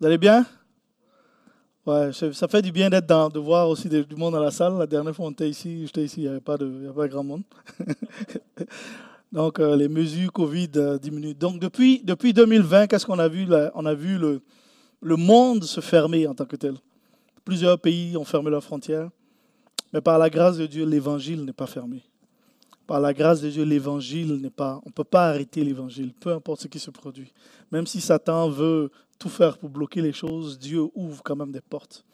Vous allez bien? Ouais, ça fait du bien d'être dans, de voir aussi du monde dans la salle. La dernière fois, on était ici, j'étais ici, il n'y avait avait pas grand monde. Donc, euh, les mesures Covid euh, diminuent. Donc, depuis, depuis 2020, qu'est-ce qu'on a vu? On a vu le, le monde se fermer en tant que tel. Plusieurs pays ont fermé leurs frontières, mais par la grâce de Dieu, l'évangile n'est pas fermé. Par la grâce de Dieu, l'évangile n'est pas. On ne peut pas arrêter l'évangile, peu importe ce qui se produit. Même si Satan veut tout faire pour bloquer les choses, Dieu ouvre quand même des portes.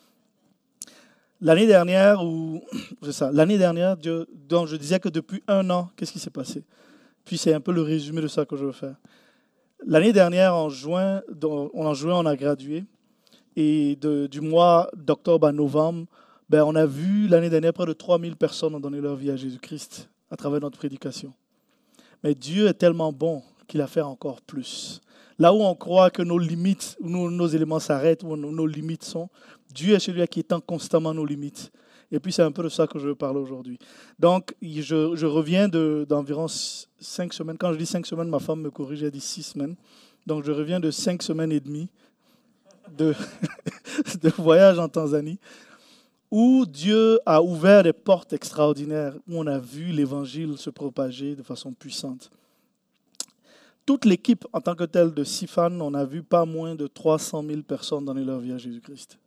L'année dernière, ou c'est ça, l'année dernière, Dieu, je disais que depuis un an, qu'est-ce qui s'est passé? Puis c'est un peu le résumé de ça que je veux faire. L'année dernière, en juin, en juin, on a gradué. Et du mois d'octobre à novembre, ben, on a vu l'année dernière près de 3000 personnes ont donné leur vie à Jésus-Christ à travers notre prédication. Mais Dieu est tellement bon qu'il a fait encore plus. Là où on croit que nos limites, nos, nos éléments s'arrêtent, où nos, limites sont, Dieu est celui qui étend constamment nos limites. Et puis c'est un peu de ça que je veux parler aujourd'hui. Donc je, je reviens d'environ cinq semaines. Quand je dis cinq semaines, ma femme me corrige, elle dit six semaines. Donc je reviens de cinq semaines et demie de, de voyage en Tanzanie où Dieu a ouvert des portes extraordinaires, où on a vu l'évangile se propager de façon puissante toute l'équipe en tant que telle de Sifan, on a vu pas moins de 300 000 personnes donner leur vie à Jésus-Christ.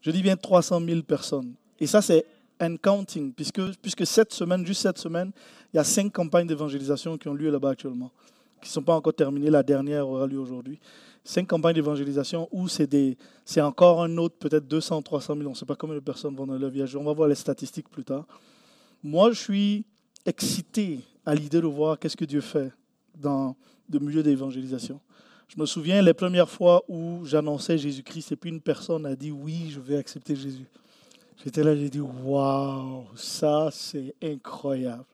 Je dis bien 300 000 personnes. Et ça, c'est un counting, puisque, puisque cette semaine, juste cette semaine, il y a cinq campagnes d'évangélisation qui ont lieu là-bas actuellement, qui ne sont pas encore terminées. La dernière aura lieu aujourd'hui. Cinq campagnes d'évangélisation où c'est, encore un autre, peut-être 200, 300 000, on ne sait pas combien de personnes vont donner leur Jésus. On va voir les statistiques plus tard. Moi, je suis excité à l'idée de voir qu'est-ce que Dieu fait dans le milieu d'évangélisation. Je me souviens les premières fois où j'annonçais Jésus-Christ et puis une personne a dit oui, je vais accepter Jésus. J'étais là, j'ai dit waouh, ça c'est incroyable.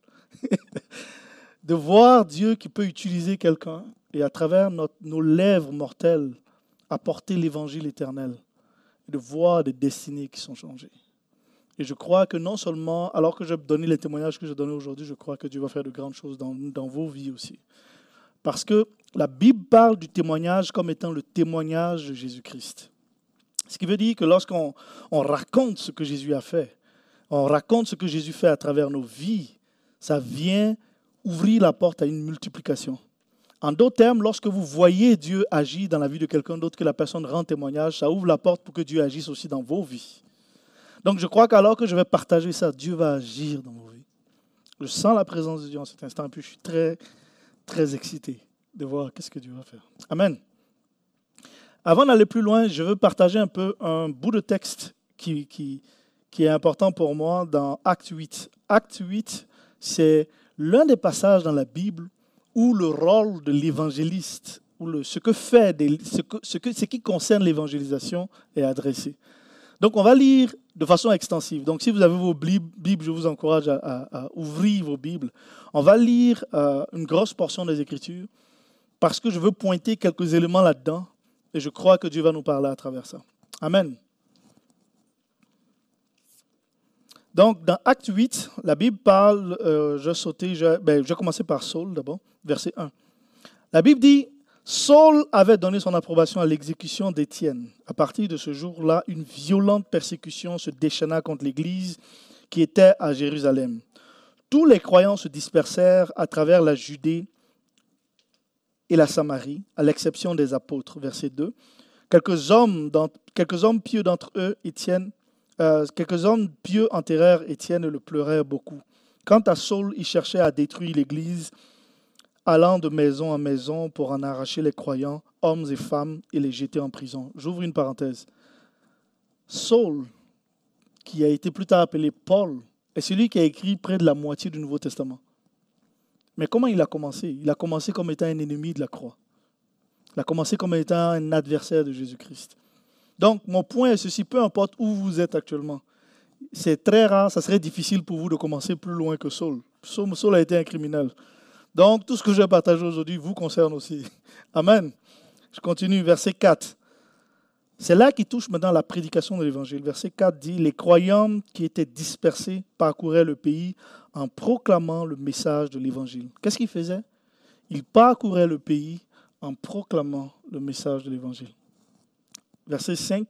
de voir Dieu qui peut utiliser quelqu'un et à travers nos lèvres mortelles apporter l'évangile éternel. De voir des destinées qui sont changées. Et je crois que non seulement, alors que je donné les témoignages que je donne aujourd'hui, je crois que Dieu va faire de grandes choses dans, dans vos vies aussi. Parce que la Bible parle du témoignage comme étant le témoignage de Jésus-Christ. Ce qui veut dire que lorsqu'on raconte ce que Jésus a fait, on raconte ce que Jésus fait à travers nos vies, ça vient ouvrir la porte à une multiplication. En d'autres termes, lorsque vous voyez Dieu agir dans la vie de quelqu'un d'autre, que la personne rend témoignage, ça ouvre la porte pour que Dieu agisse aussi dans vos vies. Donc je crois qu'alors que je vais partager ça, Dieu va agir dans vos vies. Je sens la présence de Dieu en cet instant, et puis je suis très, très excité de voir qu'est-ce que Dieu va faire. Amen. Avant d'aller plus loin, je veux partager un peu un bout de texte qui, qui, qui est important pour moi dans Acte 8. Acte 8, c'est l'un des passages dans la Bible où le rôle de l'évangéliste, le, ce, que fait ce, que, ce qui concerne l'évangélisation est adressé. Donc on va lire de façon extensive. Donc si vous avez vos Bibles, je vous encourage à, ouvrir vos Bibles. On va lire euh, une grosse portion des Écritures parce que je veux pointer quelques éléments là-dedans et je crois que Dieu va nous parler à travers ça. Amen. Donc, dans Acte 8, la Bible parle, euh, je sautais, ben, je vais commencer par Saul d'abord, verset 1. La Bible dit Saul avait donné son approbation à l'exécution d'Étienne. À partir de ce jour-là, une violente persécution se déchaîna contre l'Église qui était à Jérusalem. Tous les croyants se dispersèrent à travers la Judée et la Samarie, à l'exception des apôtres. Verset 2. Quelques hommes, quelques hommes pieux d'entre eux, Étienne, euh, quelques hommes pieux enterrèrent Étienne et le pleurèrent beaucoup. Quant à Saul, il cherchait à détruire l'Église allant de maison en maison pour en arracher les croyants, hommes et femmes, et les jeter en prison. J'ouvre une parenthèse. Saul, qui a été plus tard appelé Paul, est celui qui a écrit près de la moitié du Nouveau Testament. Mais comment il a commencé? Il a commencé comme étant un ennemi de la croix. Il a commencé comme étant un adversaire de Jésus-Christ. Donc, mon point est ceci, peu importe où vous êtes actuellement, c'est très rare, ça serait difficile pour vous de commencer plus loin que Saul. Saul, a été un criminel. Donc, tout ce que je vais partager aujourd'hui vous concerne aussi. Amen. Je continue, verset 4. C'est là qui touche maintenant la prédication de l'évangile. Verset 4 dit Les croyants qui étaient dispersés parcouraient le pays en proclamant le message de l'évangile. Qu'est-ce qu'ils faisaient? Ils parcouraient le pays en proclamant le message de l'évangile. Verset 5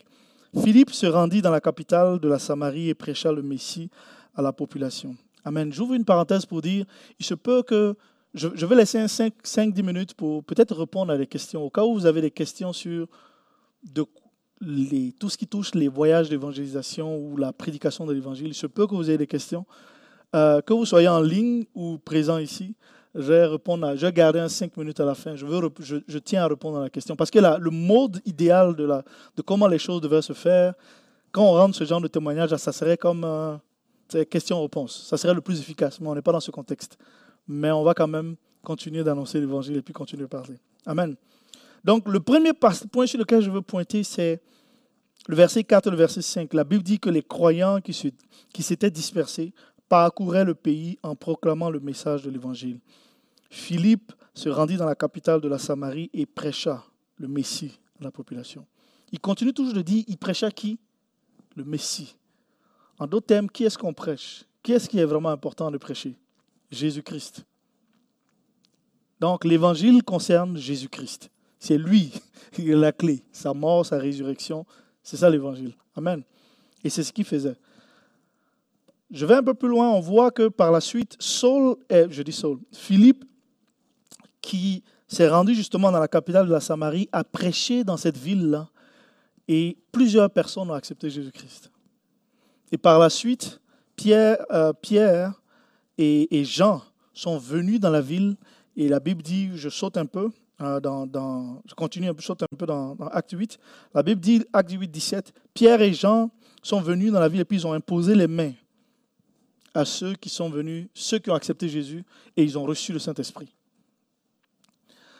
Philippe se rendit dans la capitale de la Samarie et prêcha le Messie à la population. Amen. J'ouvre une parenthèse pour dire il se peut que je, vais laisser 5-10 minutes pour peut-être répondre à des questions. Au cas où vous avez des questions sur tout ce qui touche les voyages d'évangélisation ou la prédication de l'évangile, il se peut que vous ayez des questions. Euh, que vous soyez en ligne ou présent ici, je vais, répondre je vais garder un 5 minutes à la fin. Je, tiens à répondre à la question. Parce que le mode idéal de comment les choses devaient se faire, quand on rentre ce genre de témoignage, ça serait comme euh, question-réponse. Ça serait le plus efficace, mais on n'est pas dans ce contexte mais on va quand même continuer d'annoncer l'évangile et puis continuer de parler. Amen. Donc, le premier point sur lequel je veux pointer, c'est le verset 4 et le verset 5. La Bible dit que les croyants qui s'étaient dispersés parcouraient le pays en proclamant le message de l'évangile. Philippe se rendit dans la capitale de la Samarie et prêcha le Messie à la population. Il continue toujours de dire, il prêcha qui? Le Messie. En d'autres termes, qui est-ce qu'on prêche? Qui est-ce qui est vraiment important de prêcher? Jésus-Christ. Donc l'évangile concerne Jésus-Christ. C'est lui qui est la clé. Sa mort, sa résurrection, c'est ça l'évangile. Amen. Et c'est ce qu'il faisait. Je vais un peu plus loin, on voit que par la suite, Saul, je dis Saul, Philippe, qui s'est rendu justement dans la capitale de la Samarie, a prêché dans cette ville-là et plusieurs personnes ont accepté Jésus-Christ. Et par la suite, Pierre, euh, Pierre et, Jean sont venus dans la ville et la Bible dit, je saute un peu, euh, dans, je continue peu, saute un peu dans, Acte 8. La Bible dit, Acte 8, 17, Pierre et Jean sont venus dans la ville et puis ils ont imposé les mains à ceux qui sont venus, ceux qui ont accepté Jésus et ils ont reçu le Saint-Esprit.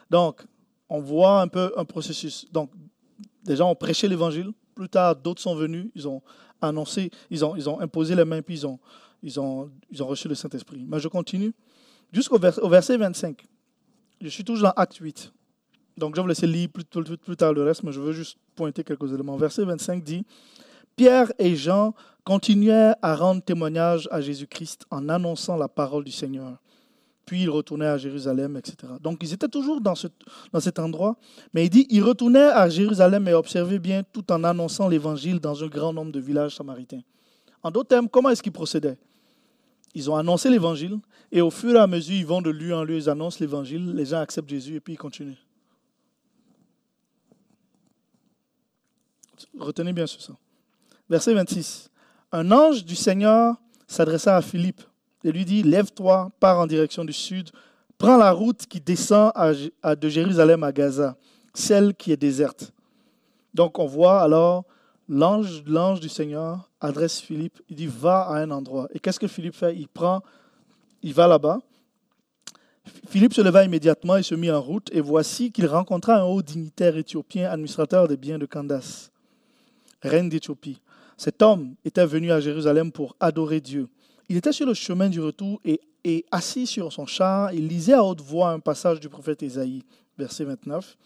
Donc, on voit un peu un processus. Donc, des gens ont prêché l'évangile, plus tard d'autres sont venus, ils ont annoncé, ils ont, ils ont imposé les mains, puis ils ont, ils ont, ils ont reçu le Saint-Esprit. Mais je continue jusqu'au verset 25. Je suis toujours dans Acte 8. Donc je vais vous laisser lire plus, plus, tard le reste, mais je veux juste pointer quelques éléments. Verset 25 dit, Pierre et Jean continuaient à rendre témoignage à Jésus-Christ en annonçant la parole du Seigneur. Puis ils retournaient à Jérusalem, etc. Donc ils étaient toujours dans, ce, dans cet endroit, mais il dit, ils retournaient à Jérusalem et observaient bien tout en annonçant l'évangile dans un grand nombre de villages samaritains. En d'autres termes, comment est-ce qu'ils procédaient? Ils ont annoncé l'évangile et au fur et à mesure, ils vont de lieu en lieu, ils annoncent l'évangile, les gens acceptent Jésus et puis ils continuent. Retenez bien ça. Verset 26. Un ange du Seigneur s'adressa à Philippe et lui dit, Lève-toi, pars en direction du sud, prends la route qui descend de Jérusalem à Gaza, celle qui est déserte. Donc on voit alors l'ange, l'ange du Seigneur adresse Philippe, il dit va à un endroit. Et qu'est-ce que Philippe fait? Il prend, il va là-bas. Philippe se leva immédiatement et se mit en route, et voici qu'il rencontra un haut dignitaire éthiopien, administrateur des biens de Candace, reine d'Éthiopie. Cet homme était venu à Jérusalem pour adorer Dieu. Il était sur le chemin du retour et, et assis sur son char, il lisait à haute voix un passage du prophète Ésaïe, verset 29.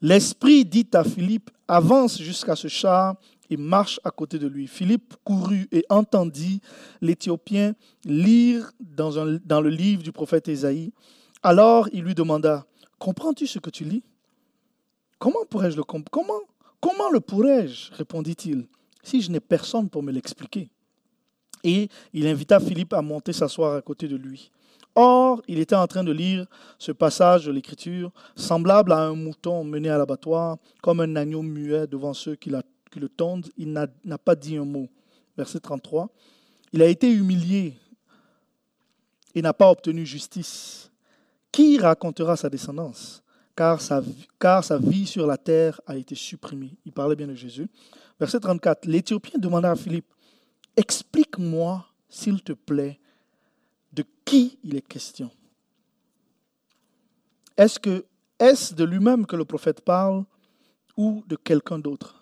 L'Esprit dit à Philippe, avance jusqu'à ce char et marche à côté de lui. Philippe courut et entendit l'Éthiopien lire dans, le livre du prophète Ésaïe. Alors il lui demanda, comprends-tu ce que tu lis Comment pourrais-je le comprendre comment, comment le pourrais-je? répondit-il, si je n'ai personne pour me l'expliquer. Et il invita Philippe à monter s'asseoir à côté de lui. Or, il était en train de lire ce passage de l'Écriture, semblable à un mouton mené à l'abattoir, comme un agneau muet devant ceux qui, le tondent. Il n'a pas dit un mot. Verset 33. Il a été humilié et n'a pas obtenu justice. Qui racontera sa descendance? Car sa, car sa vie sur la terre a été supprimée. Il parlait bien de Jésus. Verset 34. L'Éthiopien demanda à Philippe, explique-moi, s'il te plaît, de qui il est question Est-ce que Est-ce de lui-même que le prophète parle ou de quelqu'un d'autre?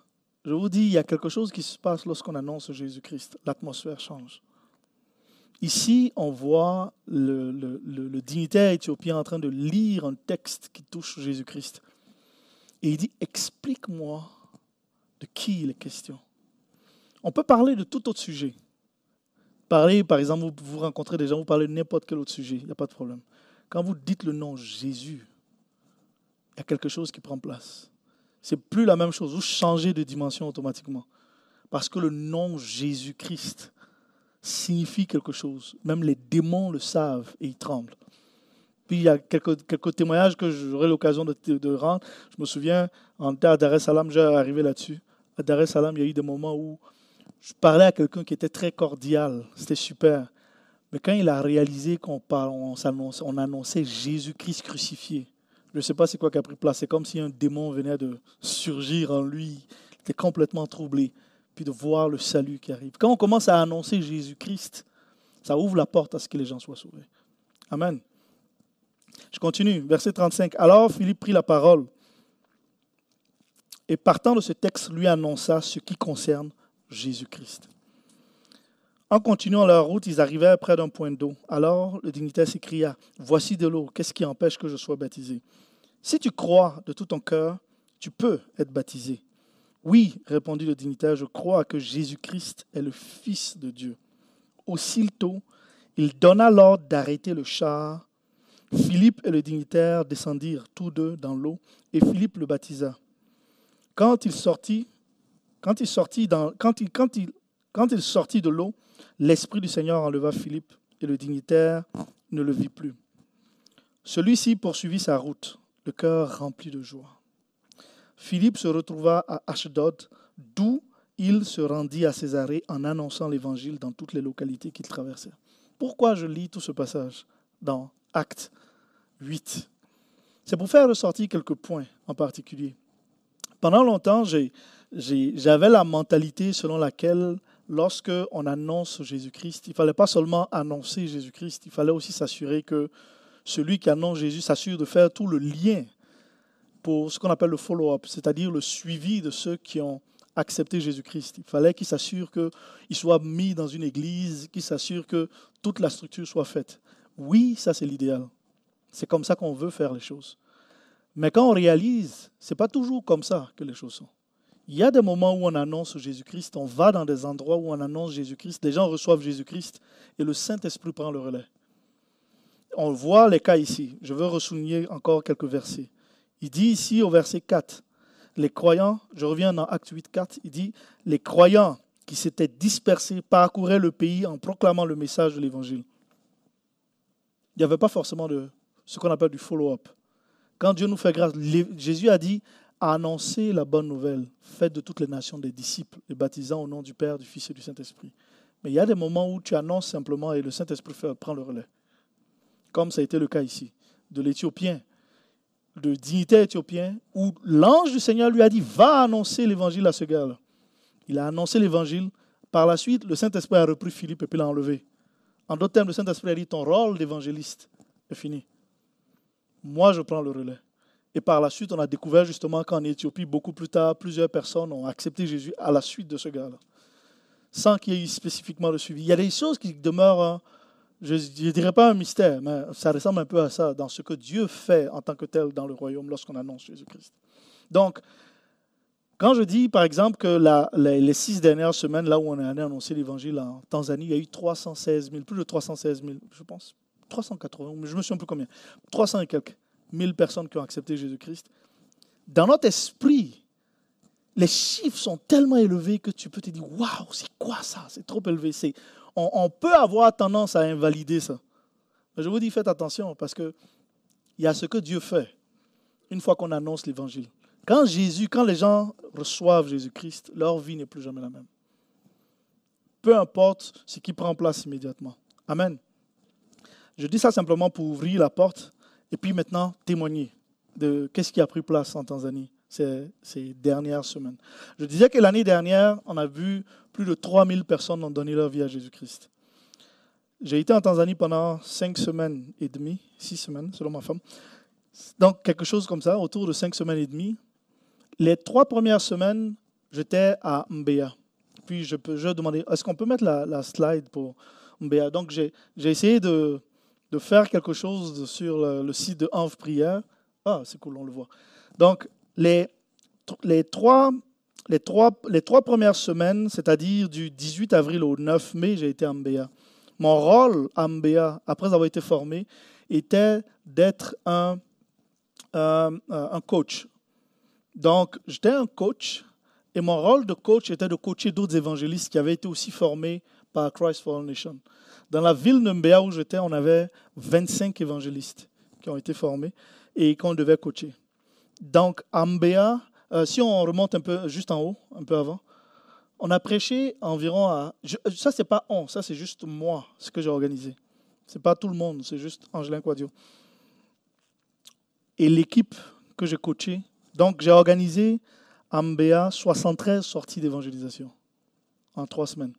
Je vous dis, il y a quelque chose qui se passe lorsqu'on annonce Jésus-Christ. L'atmosphère change. Ici, on voit le, dignitaire éthiopien en train de lire un texte qui touche Jésus-Christ. Et il dit, explique-moi de qui il est question. On peut parler de tout autre sujet. Parler, par exemple, vous, vous rencontrez des gens, vous parlez de n'importe quel autre sujet, il n'y a pas de problème. Quand vous dites le nom Jésus, il y a quelque chose qui prend place. C'est plus la même chose. Vous changez de dimension automatiquement. Parce que le nom Jésus-Christ signifie quelque chose. Même les démons le savent et ils tremblent. Puis il y a quelques, témoignages que j'aurai l'occasion de, de, rendre. Je me souviens, en terre à Dar j'ai arrivé là-dessus. À Dar il y a eu des moments où je parlais à quelqu'un qui était très cordial. C'était super. Mais quand il a réalisé qu'on on, on annonçait Jésus-Christ crucifié, je ne sais pas c'est quoi qui a pris place. C'est comme si un démon venait de surgir en lui. Il était complètement troublé. Puis de voir le salut qui arrive. Quand on commence à annoncer Jésus-Christ, ça ouvre la porte à ce que les gens soient sauvés. Amen. Je continue, verset 35. Alors Philippe prit la parole et partant de ce texte, lui annonça ce qui concerne Jésus-Christ. En continuant leur route, ils arrivèrent près d'un point d'eau. Alors le dignitaire s'écria, Voici de l'eau, qu'est-ce qui empêche que je sois baptisé? Si tu crois de tout ton cœur, tu peux être baptisé. Oui, répondit le dignitaire, je crois que Jésus-Christ est le Fils de Dieu. Aussitôt, il donna l'ordre d'arrêter le char. Philippe et le dignitaire descendirent tous deux dans l'eau, et Philippe le baptisa. Quand il sortit, quand il sortit, quand il sortit de l'eau, l'Esprit du Seigneur enleva Philippe et le dignitaire ne le vit plus. Celui-ci poursuivit sa route, le cœur rempli de joie. Philippe se retrouva à Ashdod, d'où il se rendit à Césarée en annonçant l'évangile dans toutes les localités qu'il traversait. Pourquoi je lis tout ce passage dans Acte 8 C'est pour faire ressortir quelques points en particulier. Pendant longtemps, j'avais la mentalité selon laquelle lorsque on annonce Jésus-Christ, il ne fallait pas seulement annoncer Jésus-Christ, il fallait aussi s'assurer que celui qui annonce Jésus s'assure de faire tout le lien pour ce qu'on appelle le follow-up, c'est-à-dire le suivi de ceux qui ont accepté Jésus-Christ. Il fallait qu'il s'assure qu'il soit mis dans une église, qu'il s'assure que toute la structure soit faite. Oui, ça c'est l'idéal. C'est comme ça qu'on veut faire les choses. Mais quand on réalise, ce n'est pas toujours comme ça que les choses sont. Il y a des moments où on annonce Jésus-Christ, on va dans des endroits où on annonce Jésus-Christ, les gens reçoivent Jésus-Christ et le Saint-Esprit prend le relais. On voit les cas ici. Je veux ressouligner encore quelques versets. Il dit ici au verset 4, les croyants, je reviens dans Acte 8, 4, il dit, les croyants qui s'étaient dispersés parcouraient le pays en proclamant le message de l'Évangile. Il n'y avait pas forcément de ce qu'on appelle du follow-up. Quand Dieu nous fait grâce, Jésus a dit, annoncer la bonne nouvelle, faites de toutes les nations des disciples, les baptisant au nom du Père, du Fils et du Saint-Esprit. Mais il y a des moments où tu annonces simplement et le Saint-Esprit prend le relais. Comme ça a été le cas ici, de l'Éthiopien, de dignitaire éthiopien, où l'ange du Seigneur lui a dit, va annoncer l'évangile à ce gars-là. Il a annoncé l'évangile. Par la suite, le Saint-Esprit a repris Philippe et puis l'a enlevé. En d'autres termes, le Saint-Esprit a dit, ton rôle d'évangéliste est fini. Moi, je prends le relais. Et par la suite, on a découvert justement qu'en Éthiopie, beaucoup plus tard, plusieurs personnes ont accepté Jésus à la suite de ce gars-là, sans qu'il y ait eu spécifiquement le suivi. Il y a des choses qui demeurent, hein, je ne dirais pas un mystère, mais ça ressemble un peu à ça, dans ce que Dieu fait en tant que tel dans le royaume lorsqu'on annonce Jésus-Christ. Donc, quand je dis, par exemple, que les, six dernières semaines, là où on a annoncé l'évangile en Tanzanie, il y a eu 316 000, plus de 316 000, je pense, 380, mais je me souviens plus combien, 300 et quelques mille personnes qui ont accepté Jésus-Christ. Dans notre esprit, les chiffres sont tellement élevés que tu peux te dire Waouh, c'est quoi ça? C'est trop élevé. On, on, peut avoir tendance à invalider ça. Mais je vous dis, faites attention parce qu'il y a ce que Dieu fait une fois qu'on annonce l'évangile. Quand Jésus, quand les gens reçoivent Jésus-Christ, leur vie n'est plus jamais la même. Peu importe ce qui prend place immédiatement. Amen. Je dis ça simplement pour ouvrir la porte et puis maintenant témoigner de qu'est-ce qui a pris place en Tanzanie ces, dernières semaines. Je disais que l'année dernière, on a vu plus de 3000 personnes ont donné leur vie à Jésus-Christ. J'ai été en Tanzanie pendant cinq semaines et demie, six semaines selon ma femme. Donc, quelque chose comme ça, autour de cinq semaines et demie. Les trois premières semaines, j'étais à Mbea. Puis, je, je demandais, est-ce qu'on peut mettre la, slide pour Mbea Donc, j'ai essayé de, de, faire quelque chose sur le, site de Enve Prière. Ah, c'est cool, on le voit. Donc, les, les, trois, les, trois, les trois premières semaines, c'est-à-dire du 18 avril au 9 mai, j'ai été à Mbea. Mon rôle à Mbea, après avoir été formé, était d'être un, un coach. Donc, j'étais un coach et mon rôle de coach était de coacher d'autres évangélistes qui avaient été aussi formés par Christ for All Nation. Dans la ville de Mbea où j'étais, on avait 25 évangélistes qui ont été formés et qu'on devait coacher. Donc, à Mbea, euh, si on remonte un peu juste en haut, un peu avant, on a prêché environ à. ça, c'est pas on, ça, c'est juste moi, ce que j'ai organisé. Ce n'est pas tout le monde, c'est juste Angelin Quadio. Et l'équipe que j'ai coachée. Donc, j'ai organisé à Mbea 73 sorties d'évangélisation en trois semaines.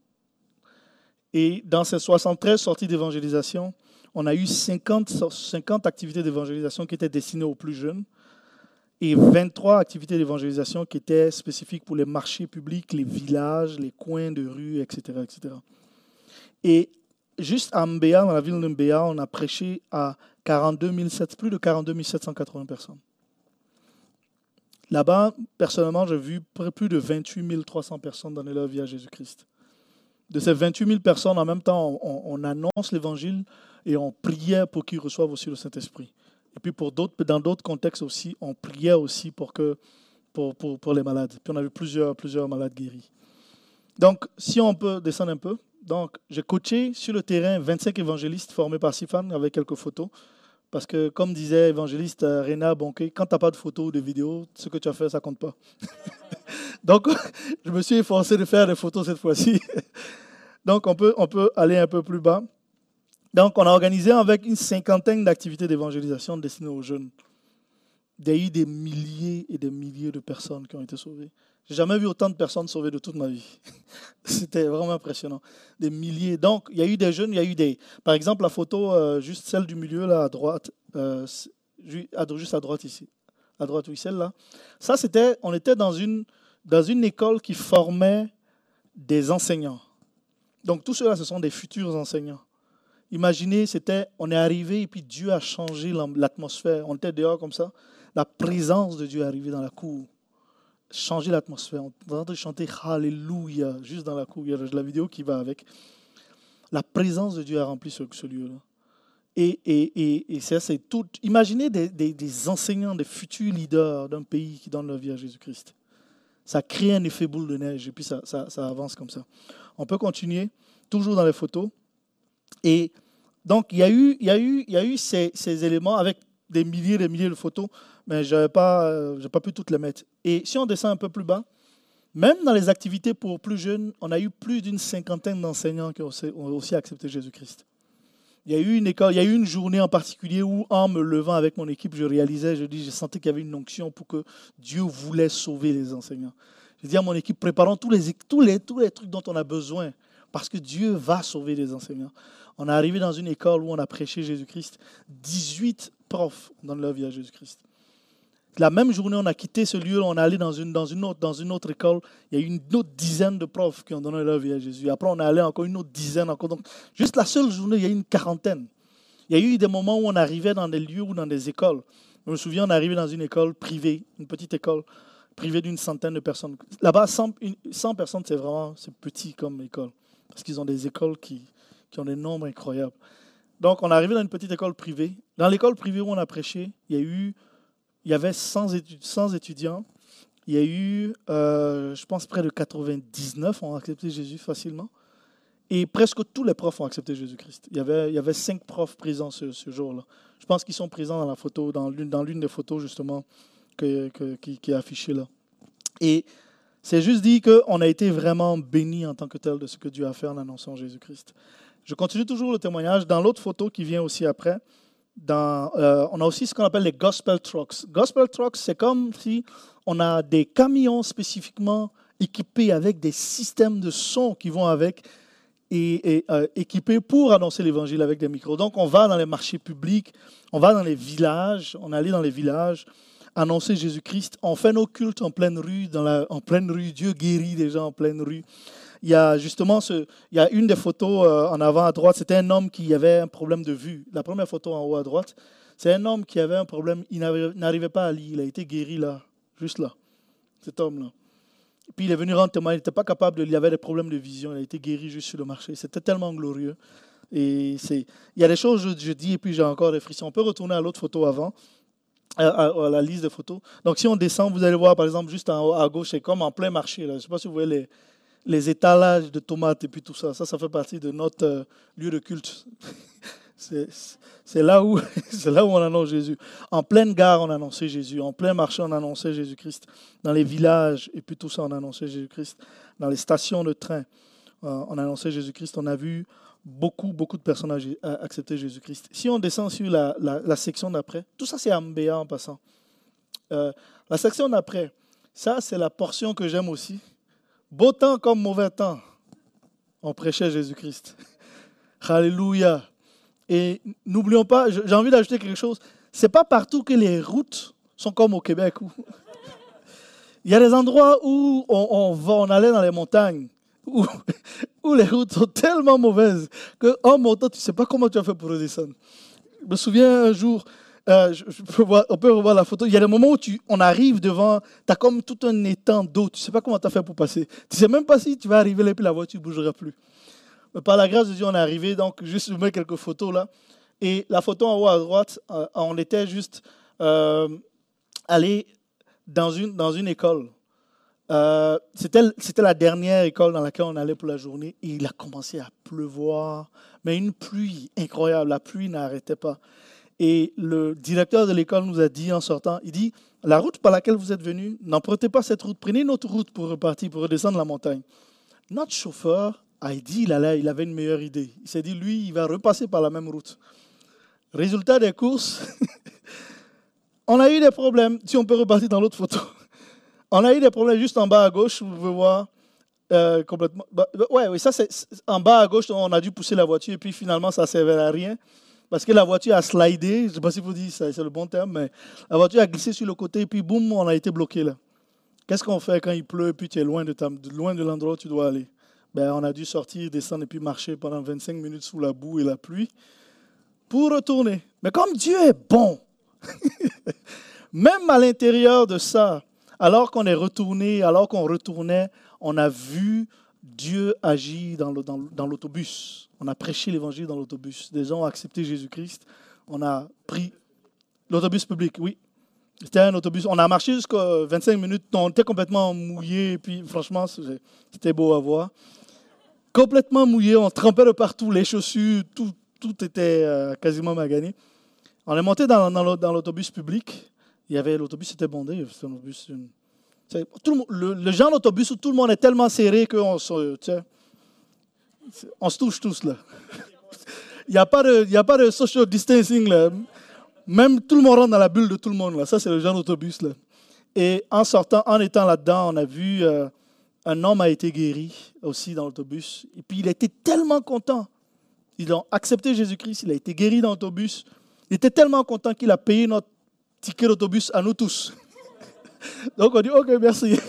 Et dans ces 73 sorties d'évangélisation, on a eu 50, 50 activités d'évangélisation qui étaient destinées aux plus jeunes et 23 activités d'évangélisation qui étaient spécifiques pour les marchés publics, les villages, les coins de rue, etc. etc. Et juste à Mbea, dans la ville de Mbea, on a prêché à 42 plus de 42 780 personnes. Là-bas, personnellement, j'ai vu plus de 28 300 personnes donner leur vie à Jésus-Christ. De ces 28 000 personnes, en même temps, on, on annonce l'évangile et on priait pour qu'ils reçoivent aussi le Saint-Esprit. Et puis pour d'autres, dans d'autres contextes aussi, on priait aussi pour, que, pour, pour, les malades. Puis on a vu plusieurs, plusieurs malades guéris. Donc, si on peut descendre un peu. Donc, j'ai coaché sur le terrain 25 évangélistes formés par Sifan avec quelques photos. Parce que, comme disait évangéliste euh, Réna Bonquet, quand tu n'as pas de photos ou de vidéos, ce que tu as fait, ça compte pas. Donc, je me suis efforcé de faire des photos cette fois-ci. Donc, on peut, on peut aller un peu plus bas. Donc, on a organisé avec une cinquantaine d'activités d'évangélisation destinées aux jeunes. Il y a eu des milliers et des milliers de personnes qui ont été sauvées. J'ai jamais vu autant de personnes sauvées de toute ma vie. C'était vraiment impressionnant. Des milliers. Donc, il y a eu des jeunes, il y a eu des. Par exemple, la photo, euh, juste celle du milieu, là, à droite, euh, juste à droite ici. À droite, oui, celle-là. Ça, c'était. On était dans une, dans une école qui formait des enseignants. Donc, tout cela, ce sont des futurs enseignants. Imaginez, c'était, on est arrivé et puis Dieu a changé l'atmosphère. On était dehors comme ça. La présence de Dieu est arrivée dans la cour. Changer l'atmosphère. On est en train de chanter Alléluia juste dans la cour. Il y a la vidéo qui va avec. La présence de Dieu a rempli ce, lieu-là. Et, et, et, ça, c'est tout. Imaginez des, des, enseignants, des futurs leaders d'un pays qui donnent leur vie à Jésus-Christ. Ça crée un effet boule de neige et puis ça, avance comme ça. On peut continuer, toujours dans les photos. Et donc, il y a eu, ces éléments avec des milliers et des milliers de photos, mais je n'ai pas, euh, pas pu toutes les mettre. Et si on descend un peu plus bas, même dans les activités pour plus jeunes, on a eu plus d'une cinquantaine d'enseignants qui ont aussi accepté Jésus-Christ. Il y a eu une école, il y a une journée en particulier où, en me levant avec mon équipe, je réalisais, je dis, je sentais qu'il y avait une onction pour que Dieu voulait sauver les enseignants. J'ai dit à mon équipe, préparons tous les, tous les, tous les trucs dont on a besoin, parce que Dieu va sauver les enseignants. On est arrivé dans une école où on a prêché Jésus-Christ. 18 profs donnent leur vie à Jésus-Christ. La même journée, on a quitté ce lieu, on est allé dans une, dans, une autre, dans une autre école. Il y a eu une autre dizaine de profs qui ont donné leur vie à Jésus. Après, on est allé encore une autre dizaine. Encore. Donc, juste la seule journée, il y a eu une quarantaine. Il y a eu des moments où on arrivait dans des lieux ou dans des écoles. Je me souviens, on arrivé dans une école privée, une petite école privée d'une centaine de personnes. Là-bas, 100, 100 personnes, c'est vraiment c'est petit comme école. Parce qu'ils ont des écoles qui, qui ont des nombres incroyables. Donc, on est arrivé dans une petite école privée. Dans l'école privée où on a prêché, il y, a eu, il y avait 100, étudiants. Il y a eu, euh, je pense, près de 99 ont accepté Jésus facilement. Et presque tous les profs ont accepté Jésus-Christ. Il y avait, il cinq profs présents ce, jour-là. Je pense qu'ils sont présents dans la photo, dans l'une, des photos justement qui, qui, est affichée là. Et c'est juste dit qu'on a été vraiment bénis en tant que tel de ce que Dieu a fait en annonçant Jésus-Christ. Je continue toujours le témoignage. Dans l'autre photo qui vient aussi après, euh, on a aussi ce qu'on appelle les gospel trucks. Gospel trucks, c'est comme si on a des camions spécifiquement équipés avec des systèmes de son qui vont avec, et, euh, équipés pour annoncer l'évangile avec des micros. Donc, on va dans les marchés publics, on va dans les villages, on allait dans les villages annoncer Jésus-Christ. On fait nos cultes en pleine rue, en pleine rue. Dieu guérit des gens en pleine rue. Il y a justement ce, il y a une des photos euh, en avant à droite, c'était un homme qui avait un problème de vue. La première photo en haut à droite, c'est un homme qui avait un problème, il n'arrivait pas à lire, il a été guéri là, juste là, cet homme-là. Puis il est venu rendre témoignage, il n'était pas capable de, il avait des problèmes de vision, il a été guéri juste sur le marché. C'était tellement glorieux. Et c'est, il y a des choses, je, je dis, et puis j'ai encore des frissons. On peut retourner à l'autre photo avant, à, la liste de photos. Donc si on descend, vous allez voir, par exemple, juste en haut à gauche, c'est comme en plein marché. Je ne sais pas si vous voyez les, les étalages de tomates et puis tout ça. Ça, ça fait partie de notre euh, lieu de culte. c'est là, où, là où on annonce Jésus. En pleine gare, on annonçait Jésus. En plein marché, on annonçait Jésus-Christ. Dans les villages, et puis tout ça, on annonçait Jésus-Christ. Dans les stations de train, euh, on annonçait Jésus-Christ. On a vu beaucoup, beaucoup de personnes accepter Jésus-Christ. Si on descend sur la, section d'après, tout ça, c'est Mbéa en passant. Euh, la section d'après, ça, c'est la portion que j'aime aussi. Beau temps comme mauvais temps, on prêchait Jésus-Christ. Alléluia. Et n'oublions pas, j'ai envie d'ajouter quelque chose. C'est pas partout que les routes sont comme au Québec. Il y a des endroits où on, va, on allait dans les montagnes, où, où, les routes sont tellement mauvaises que en montant, tu sais pas comment tu as fait pour redescendre. Je me souviens un jour, euh, on peut revoir la photo. Il y a des moments où on arrive devant, tu as comme tout un étang d'eau. Tu ne sais pas comment tu as fait pour passer. Tu ne sais même pas si tu vas arriver là et puis la voiture ne bougera plus. Mais par la grâce de Dieu, on est arrivé. Donc, juste je mets quelques photos là. Et la photo en haut à droite, euh, on était juste euh, allé dans une, école. Euh, c'était la dernière école dans laquelle on allait pour la journée. Et il a commencé à pleuvoir. Mais une pluie incroyable. La pluie n'arrêtait pas. Et le directeur de l'école nous a dit en sortant, il dit, la route par laquelle vous êtes venu, n'empruntez pas cette route, prenez une autre route pour repartir, pour redescendre la montagne. Notre chauffeur a dit, il, allait, il avait une meilleure idée. Il s'est dit, lui, il va repasser par la même route. Résultat des courses, on a eu des problèmes, si on peut repartir dans l'autre photo. On a eu des problèmes juste en bas à gauche, vous pouvez voir. Euh, complètement. Bah, ouais, oui, ça c'est en bas à gauche, on a dû pousser la voiture et puis finalement ça servait à rien parce que la voiture a slidé, je ne sais pas si vous dites ça, c'est le bon terme, mais la voiture a glissé sur le côté et puis boum, on a été bloqué là. Qu'est-ce qu'on fait quand il pleut et puis tu es loin de, l'endroit où tu dois aller? Ben, On a dû sortir, descendre et puis marcher pendant 25 minutes sous la boue et la pluie pour retourner. Mais comme Dieu est bon, même à l'intérieur de ça, alors qu'on est retourné, alors qu'on retournait, on a vu Dieu agir dans l'autobus. On a prêché l'évangile dans l'autobus. Des gens ont accepté Jésus-Christ. On a pris l'autobus public, oui. C'était un autobus. On a marché jusqu'à 25 minutes. On était complètement mouillé. Et puis, franchement, c'était beau à voir. Complètement mouillé. On trempait de partout. Les chaussures, tout, tout était euh, quasiment magané. On est monté dans, l'autobus public. Il y avait l'autobus était bondé. tout le, le, genre d'autobus où tout le monde est tellement serré qu'on se on se touche tous là. Il n'y a, pas de, a pas de social distancing là. Même tout le monde rentre dans la bulle de tout le monde là. Ça, c'est le genre d'autobus là. Et en sortant, en étant là-dedans, on a vu euh, un homme a été guéri aussi dans l'autobus. Et puis il était tellement content. Ils ont accepté Jésus-Christ, il a été guéri dans l'autobus. Il était tellement content qu'il a payé notre ticket d'autobus à nous tous. Donc on dit, ok, merci.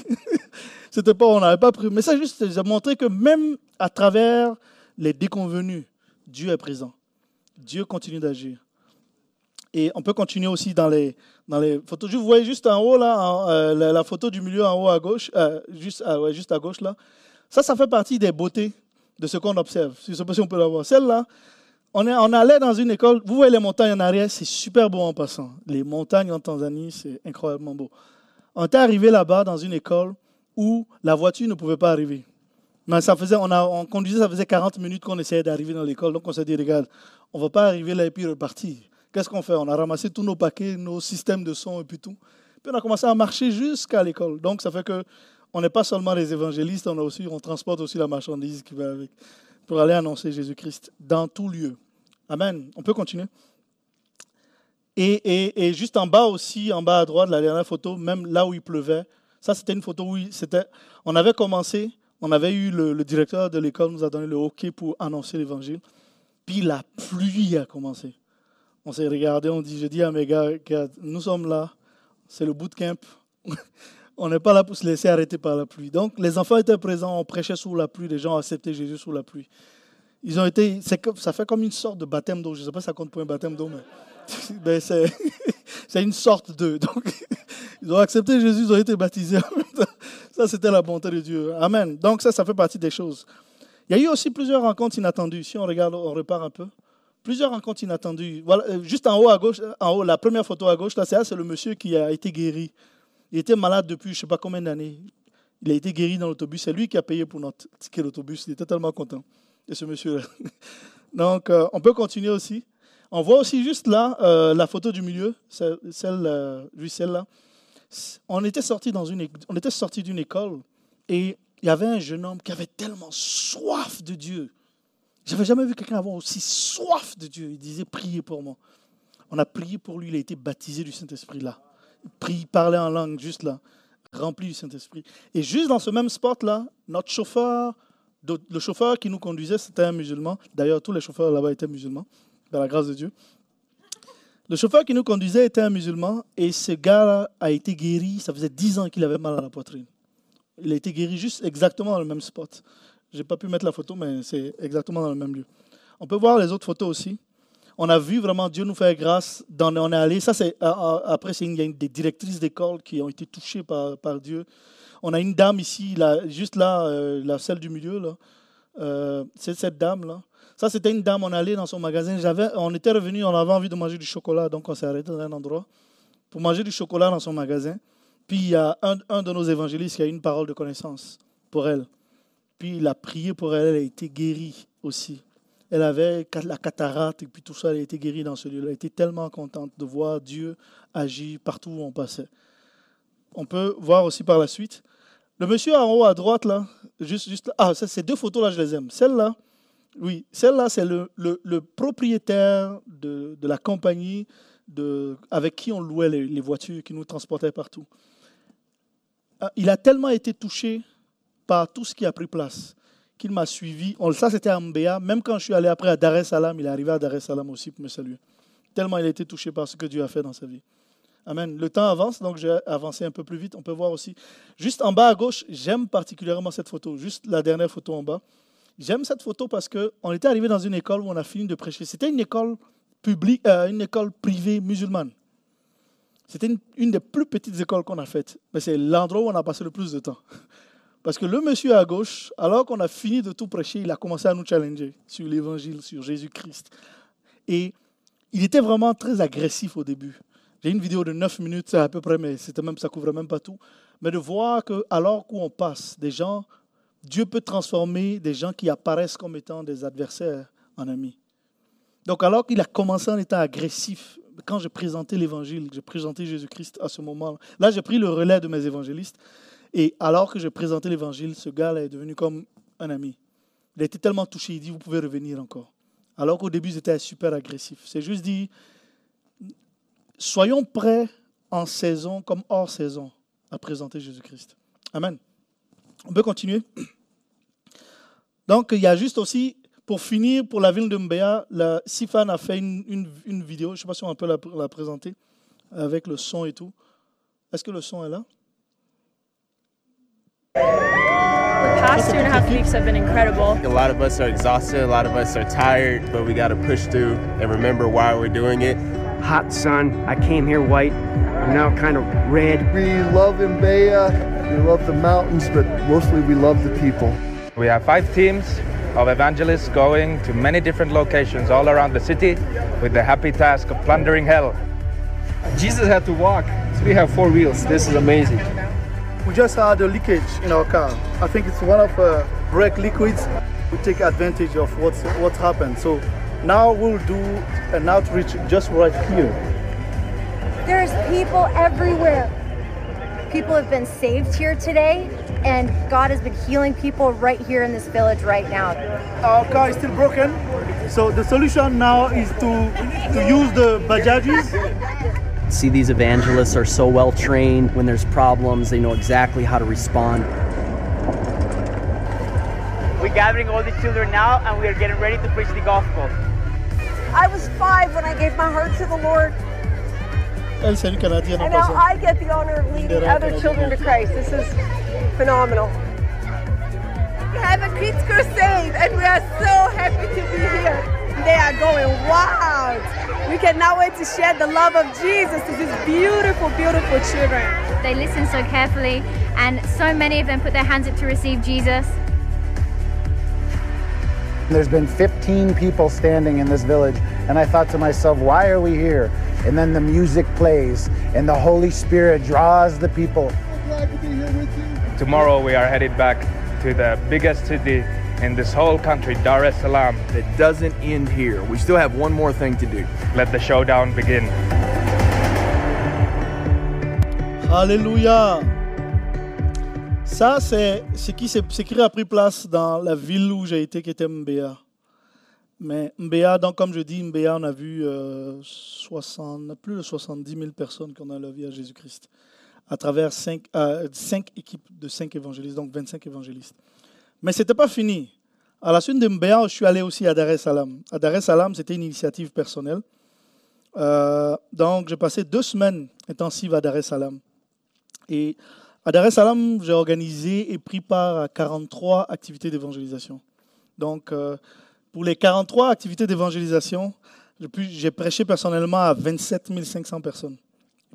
C'était pas, on n'avait pas pris. Mais ça, juste, ça montrer que même à travers les déconvenus, Dieu est présent. Dieu continue d'agir. Et on peut continuer aussi dans les, dans les photos. Vous voyez juste en haut, là, euh, la, photo du milieu en haut à gauche, euh, juste, ah juste à gauche, là. Ça, ça fait partie des beautés de ce qu'on observe. Je ne sais pas si on peut la voir. Celle-là, on, est, on allait dans une école. Vous voyez les montagnes en arrière, c'est super beau en passant. Les montagnes en Tanzanie, c'est incroyablement beau. On est arrivé là-bas dans une école où la voiture ne pouvait pas arriver. Mais ça faisait, on, a, on conduisait, ça faisait 40 minutes qu'on essayait d'arriver dans l'école. Donc on s'est dit, regarde, on ne va pas arriver là et puis repartir. Qu'est-ce qu'on fait? On a ramassé tous nos paquets, nos systèmes de son et puis tout. Puis on a commencé à marcher jusqu'à l'école. Donc ça fait que on n'est pas seulement les évangélistes, on, a aussi, on transporte aussi la marchandise qui va avec pour aller annoncer Jésus-Christ dans tout lieu. Amen. On peut continuer. Et, et, et, juste en bas aussi, en bas à droite, la dernière photo, même là où il pleuvait, ça, c'était une photo où c'était, on avait commencé, On avait eu le, directeur de l'école nous a donné le OK pour annoncer l'évangile. Puis la pluie a commencé. On s'est regardé, on dit, je dis à mes gars, nous sommes là, c'est le bootcamp. on n'est pas là pour se laisser arrêter par la pluie. Donc les enfants étaient présents, on prêchait sous la pluie, les gens accepté Jésus sous la pluie. Ils ont été, ça fait comme une sorte de baptême d'eau. Je ne sais pas si ça compte pour un baptême d'eau, mais, mais c'est, une sorte de. Donc, ils ont accepté Jésus, ils ont été baptisés. Ça, c'était la bonté de Dieu. Amen. Donc, ça, ça fait partie des choses. Il y a eu aussi plusieurs rencontres inattendues. Si on regarde, on repart un peu. Plusieurs rencontres inattendues. Euh, juste en haut à gauche, en haut, la première photo à gauche, là, c'est ça, c'est le monsieur qui a été guéri. Il était malade depuis je ne sais pas combien d'années. Il a été guéri dans l'autobus. C'est lui qui a payé pour notre ticket d'autobus. Il était tellement content de ce monsieur-là. Donc, euh, on peut continuer aussi. On voit aussi juste là euh, la photo du milieu, celle, celle, euh, oui, celle-là. On était sorti dans une, on était sorti d'une école et il y avait un jeune homme qui avait tellement soif de Dieu. J'avais jamais vu quelqu'un avoir aussi soif de Dieu. Il disait priez pour moi. On a prié pour lui. Il a été baptisé du Saint-Esprit là. Il prie, parlait en langue juste là, rempli du Saint-Esprit. Et juste dans ce même spot là, notre chauffeur, le chauffeur qui nous conduisait, c'était un musulman. D'ailleurs, tous les chauffeurs là-bas étaient musulmans, par la grâce de Dieu. Le chauffeur qui nous conduisait était un musulman et ce gars a été guéri. Ça faisait 10 ans qu'il avait mal à la poitrine. Il a été guéri juste exactement dans le même spot. Je n'ai pas pu mettre la photo, mais c'est exactement dans le même lieu. On peut voir les autres photos aussi. On a vu vraiment Dieu nous faire grâce. Dans, on est allé. Ça, c'est après, il y a des directrices d'école qui ont été touchées par, Dieu. On a une dame ici, juste là, euh, la celle du milieu là. Euh, c'est cette dame là. Ça, c'était une dame. On allé dans son magasin. J'avais, on était revenu. On avait envie de manger du chocolat, donc on s'est arrêté dans un endroit pour manger du chocolat dans son magasin. Puis il y a un, un de nos évangélistes qui a une parole de connaissance pour elle. Puis il a prié pour elle, elle a été guérie aussi. Elle avait la cataracte et puis tout ça, elle a été guérie dans ce lieu. Elle été tellement contente de voir Dieu agir partout où on passait. On peut voir aussi par la suite. Le monsieur en haut à droite, là, juste, juste ah, ces deux photos-là, je les aime. Celle-là, oui, celle-là, c'est le, propriétaire de, la compagnie avec qui on louait les, voitures, qui nous transportaient partout. Ah, Il a tellement été touché par tout ce qui a pris place qu'il m'a suivi. Ça, c'était à Mbea. Même quand je suis allé après à Dar es Salaam, il est arrivé à Dar es Salaam aussi pour me saluer. Tellement il a été touché par ce que Dieu a fait dans sa vie. Amen. Le temps avance, donc j'ai avancé un peu plus vite. On peut voir aussi. Juste en bas à gauche, j'aime particulièrement cette photo. Juste la dernière photo en bas. J'aime cette photo parce qu'on était arrivé dans une école où on a fini de prêcher. C'était une école publique, euh, une école privée musulmane. C'était une, des plus petites écoles qu'on a faites. Mais c'est l'endroit où on a passé le plus de temps. Parce que le monsieur à gauche, alors qu'on a fini de tout prêcher, il a commencé à nous challenger sur l'évangile, sur Jésus-Christ. Et il était vraiment très agressif au début. J'ai une vidéo de 9 minutes à peu près, mais c'était même, ça couvrait même pas tout. Mais de voir que alors qu'on passe, des gens, Dieu peut transformer des gens qui apparaissent comme étant des adversaires en amis. Donc alors qu'il a commencé en étant agressif, quand j'ai présenté l'évangile, j'ai présenté Jésus-Christ à ce moment-là, là j'ai pris le relais de mes évangélistes. Et alors que j'ai présenté l'évangile, ce gars-là est devenu comme un ami. Il a été tellement touché, il dit, vous pouvez revenir encore. Alors qu'au début, c'était super agressif. C'est juste dit, soyons prêts en saison comme hors saison à présenter Jésus-Christ. Amen. On peut continuer. Donc, il y a juste aussi, pour finir, pour la ville de Mbea, la Sifan a fait une, une- une vidéo, je ne sais pas si on peut la, la présenter, avec le son et tout. Est-ce que le son est là? The past two and a half weeks have been incredible. A lot of us are exhausted, a lot of us are tired, but we got to push through and remember why we're doing it. hot sun. I came here white. I'm now kind of red. We love Mbeya, we love the mountains, but mostly we love the people. We have five teams of evangelists going to many different locations all around the city with the happy task of plundering hell. Jesus had to walk. So we have four wheels. This is amazing. We just had a leakage in our car. I think it's one of uh, brake liquids. We take advantage of what's what happened. So now we'll do an outreach just right here. There's people everywhere. People have been saved here today, and God has been healing people right here in this village right now. Our car is still broken, so the solution now is to to use the bajajis. See, these evangelists are so well trained. When there's problems, they know exactly how to respond. We're gathering all the children now and we are getting ready to preach the gospel. I was five when I gave my heart to the Lord. Elle, c'est une Canadienne en And now. I get the honor of leading other children to Christ. This is phenomenal. We have a kids crusade and we are so happy to be here. They are going wild. We cannot wait to share the love of Jesus to these beautiful, beautiful children. They listen so carefully, and so many of them put their hands up to receive Jesus. There's been 15 people standing in this village, and I thought to myself, why are we here? And then the music plays, and the Holy Spirit draws the people. Tomorrow we are headed back to the biggest city in this whole country, Dar es Salaam. It doesn't end here. We still have one more thing to do. Let the showdown begin. Alléluia. Ça, c'est ce qui, ce qui a pris place dans la ville où j'ai été, qui était Mbea. Mais Mbea, donc, comme je dis, Mbea, on a vu euh, 60, plus de 70 000 personnes qui ont donné la vie à Jésus-Christ à travers cinq, euh, cinq équipes de cinq évangélistes, donc 25 évangélistes. Mais ce n'était pas fini. À la suite de Mbea, je suis allé aussi à Dar es Salaam. À Dar es Salaam, c'était une initiative personnelle. Euh, donc, j'ai passé deux semaines intensives à Dar es Salaam. Et à Dar es Salaam, j'ai organisé et pris part à 43 activités d'évangélisation. Donc, euh, pour les 43 activités d'évangélisation, j'ai prêché personnellement à 27 500 personnes.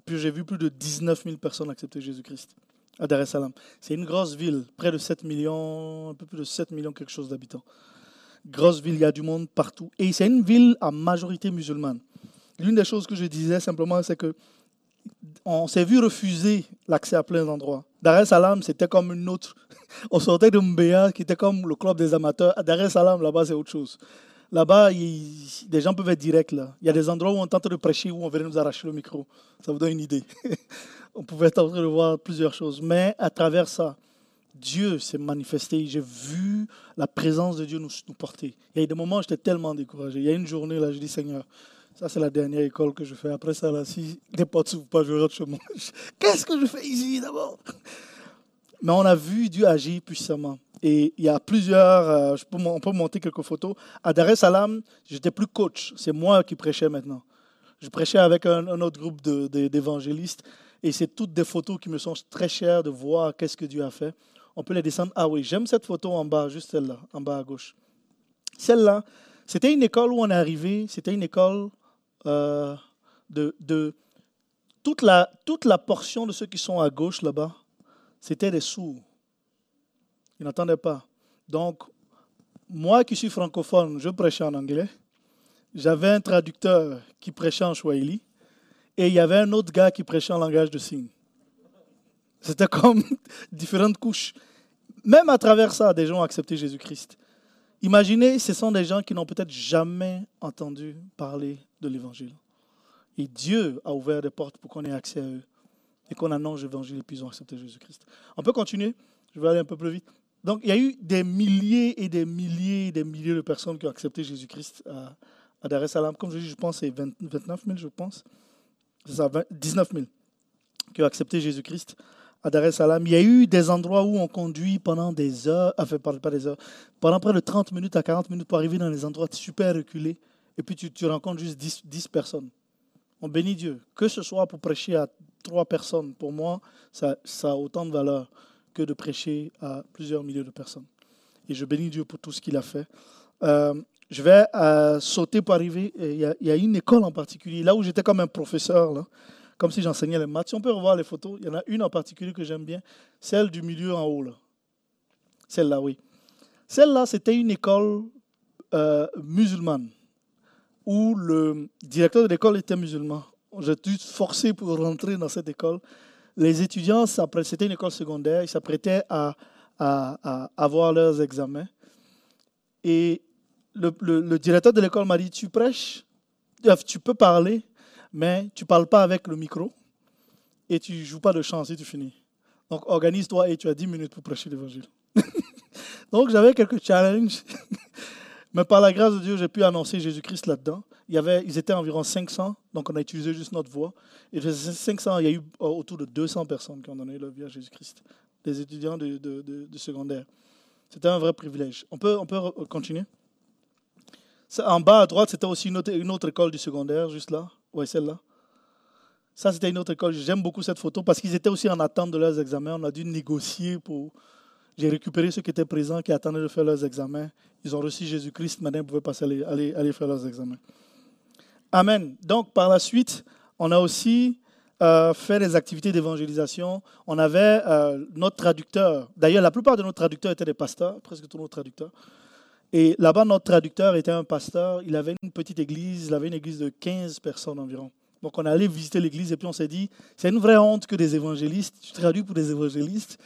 Puis, j'ai vu plus de 19 000 personnes accepter Jésus-Christ à Dar es Salaam. C'est une grosse ville, près de 7 millions, un peu plus de 7 millions quelque chose d'habitants. Grosse ville, il y a du monde partout. Et c'est une ville à majorité musulmane. L'une des choses que je disais simplement, c'est que on s'est vu refuser l'accès à plein d'endroits. Dar es Salaam, c'était comme une autre. On sortait de Mbea, qui était comme le club des amateurs. Dar es Salaam, là-bas, c'est autre chose. Là-bas, des gens peuvent être directs. Il y a des endroits où on tente de prêcher, où on venait nous arracher le micro. Ça vous donne une idée. on pouvait train de voir plusieurs choses. Mais à travers ça, Dieu s'est manifesté. J'ai vu la présence de Dieu nous, porter. Il y a des moments où j'étais tellement découragé. Il y a une journée, là, je dis Seigneur, ça c'est la dernière école que je fais. Après ça, là, si les portes s'ouvrent pas, je rentre chez moi. Qu'est-ce que je fais ici d'abord? Mais on a vu Dieu agir puissamment. Et il y a plusieurs, euh, on peut monter quelques photos. À Dar es Salaam, j'étais plus coach. C'est moi qui prêchais maintenant. Je prêchais avec un, autre groupe d'évangélistes. Et c'est toutes des photos qui me sont très chères de voir qu'est-ce que Dieu a fait. On peut les descendre. Ah oui, j'aime cette photo en bas, juste celle-là, en bas à gauche. Celle-là, c'était une école où on est arrivé. C'était une école euh, de, de toute, la, toute la portion de ceux qui sont à gauche là-bas, c'était des sourds. Ils n'entendaient pas. Donc, moi qui suis francophone, je prêchais en anglais. J'avais un traducteur qui prêchait en swahili. Et il y avait un autre gars qui prêchait en langage de signes. C'était comme différentes couches. Même à travers ça, des gens ont accepté Jésus-Christ. Imaginez, ce sont des gens qui n'ont peut-être jamais entendu parler de l'Évangile. Et Dieu a ouvert des portes pour qu'on ait accès à eux et qu'on annonce l'Évangile et puis ils ont accepté Jésus-Christ. On peut continuer? Je vais aller un peu plus vite. Donc, il y a eu des milliers et des milliers et des milliers de personnes qui ont accepté Jésus-Christ à, Dar es Salaam. Comme je dis, je pense c'est 20 29 000, je pense. C'est ça, 20 19 000 qui ont accepté Jésus-Christ à Dar es Salaam. Il y a eu des endroits où on conduit pendant des heures, enfin, pas des heures, pendant près de 30 minutes à 40 minutes pour arriver dans des endroits super reculés. Et puis, tu, rencontres juste 10, 10 personnes. On bénit Dieu. Que ce soit pour prêcher à trois personnes, pour moi, ça a autant de valeur que de prêcher à plusieurs milliers de personnes. Et je bénis Dieu pour tout ce qu'il a fait. Euh, je vais euh, sauter pour arriver. Il y, a, une école en particulier, là où j'étais comme un professeur, là, comme si j'enseignais les maths. Si on peut revoir les photos, il y en a une en particulier que j'aime bien, celle du milieu en haut. Là. Celle-là, oui. Celle-là, c'était une école euh, musulmane où le directeur de l'école était musulman. J'ai dû forcer pour rentrer dans cette école. Les étudiants, c'était une école secondaire, ils s'apprêtaient à, avoir leurs examens. Et le, le, directeur de l'école m'a dit, tu prêches, tu peux parler, mais tu ne parles pas avec le micro et tu ne joues pas de chant si tu finis. Donc organise-toi et tu as 10 minutes pour prêcher l'évangile. Donc j'avais quelques challenges. Mais par la grâce de Dieu, j'ai pu annoncer Jésus-Christ là-dedans. Il y avait, ils étaient environ 500, donc on a utilisé juste notre voix. Et de ces 500, il y a eu autour de 200 personnes qui ont donné leur vie à Jésus-Christ, des étudiants de, secondaire. C'était un vrai privilège. On peut, on peut re- continuer? En bas à droite, c'était aussi une autre, une autre école du secondaire, juste là. Oui, celle-là. Ça, c'était une autre école. J'aime beaucoup cette photo parce qu'ils étaient aussi en attente de leurs examens. On a dû négocier pour. J'ai récupéré ceux qui étaient présents, qui attendaient de faire leurs examens. Ils ont reçu Jésus-Christ. Maintenant, ils pouvaient passer aller, aller, faire leurs examens. Amen. Donc, par la suite, on a aussi euh, fait des activités d'évangélisation. On avait euh, notre traducteur. D'ailleurs, la plupart de nos traducteurs étaient des pasteurs, presque tous nos traducteurs. Et là-bas, notre traducteur était un pasteur. Il avait une petite église. Il avait une église de 15 personnes environ. Donc, on est allé visiter l'église et puis on s'est dit, c'est une vraie honte que des évangélistes, tu traduis pour des évangélistes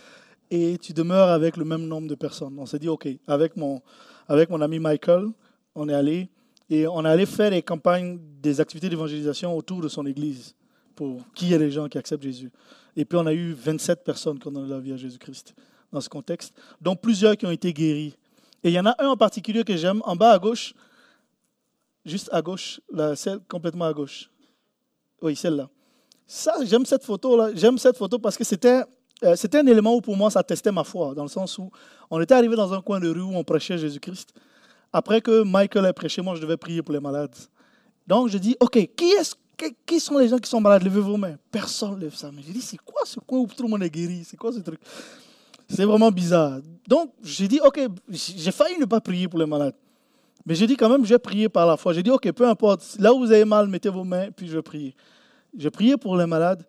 et tu demeures avec le même nombre de personnes. On s'est dit, OK, avec mon, avec mon ami Michael, on est allé et on est allé faire des campagnes, des activités d'évangélisation autour de son église pour qu'il y ait des gens qui acceptent Jésus. Et puis, on a eu 27 personnes qui ont donné la vie à Jésus-Christ dans ce contexte, dont plusieurs qui ont été guéris. Et il y en a un en particulier que j'aime, en bas à gauche, juste à gauche, là, celle complètement à gauche. Oui, celle-là. Ça, j'aime cette photo-là. J'aime cette photo parce que c'était, euh, c'était un élément où pour moi ça testait ma foi, dans le sens où on était arrivé dans un coin de rue où on prêchait Jésus-Christ. Après que Michael ait prêché, moi je devais prier pour les malades. Donc je dis, OK, qui, sont les gens qui sont malades? Levez vos mains. Personne ne lève sa main. J'ai dit, c'est quoi ce coin où tout le monde est guéri? C'est quoi ce truc? C'est vraiment bizarre. Donc j'ai dit, OK, j'ai failli ne pas prier pour les malades. Mais j'ai dit quand même, je vais prier par la foi. J'ai dit, OK, peu importe, là où vous avez mal, mettez vos mains, puis je vais prier. J'ai prié pour les malades.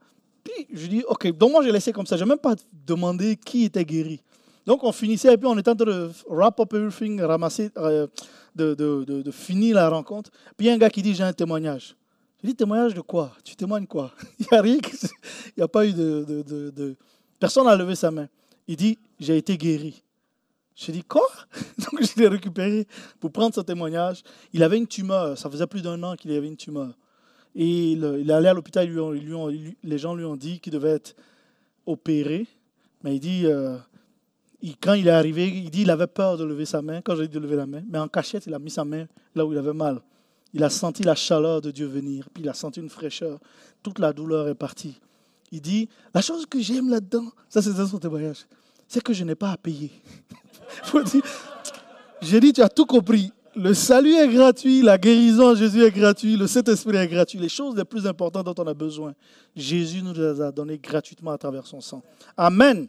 Puis je dis, OK, donc moi j'ai laissé comme ça. Je n'ai même pas demandé qui était guéri. Donc on finissait, et puis on était en train de wrap up everything, ramasser, euh, de, de, de, finir la rencontre. Puis il y a un gars qui dit, j'ai un témoignage. Je dis, témoignage de quoi? Tu témoignes quoi? Il n'y a rien, il n'y a pas eu de... Personne n'a levé sa main. Il dit, j'ai été guéri. J'ai dit, quoi? Donc je l'ai récupéré pour prendre ce témoignage. Il avait une tumeur, ça faisait plus d'un an qu'il avait une tumeur. Et il, est allé à l'hôpital, les gens lui ont dit qu'il devait être opéré. Mais il dit, euh, quand il est arrivé, il dit qu'il avait peur de lever sa main, quand j'ai dit de lever la main. Mais en cachette, il a mis sa main là où il avait mal. Il a senti la chaleur de Dieu venir, puis il a senti une fraîcheur. Toute la douleur est partie. Il dit, la chose que j'aime là-dedans, ça c'est son témoignage, c'est que je n'ai pas à payer. J'ai dit, tu as tout compris. Le salut est gratuit, la guérison en Jésus est gratuit, le Saint-Esprit est gratuit. Les choses les plus importantes dont on a besoin, Jésus nous les a données gratuitement à travers son sang. Amen.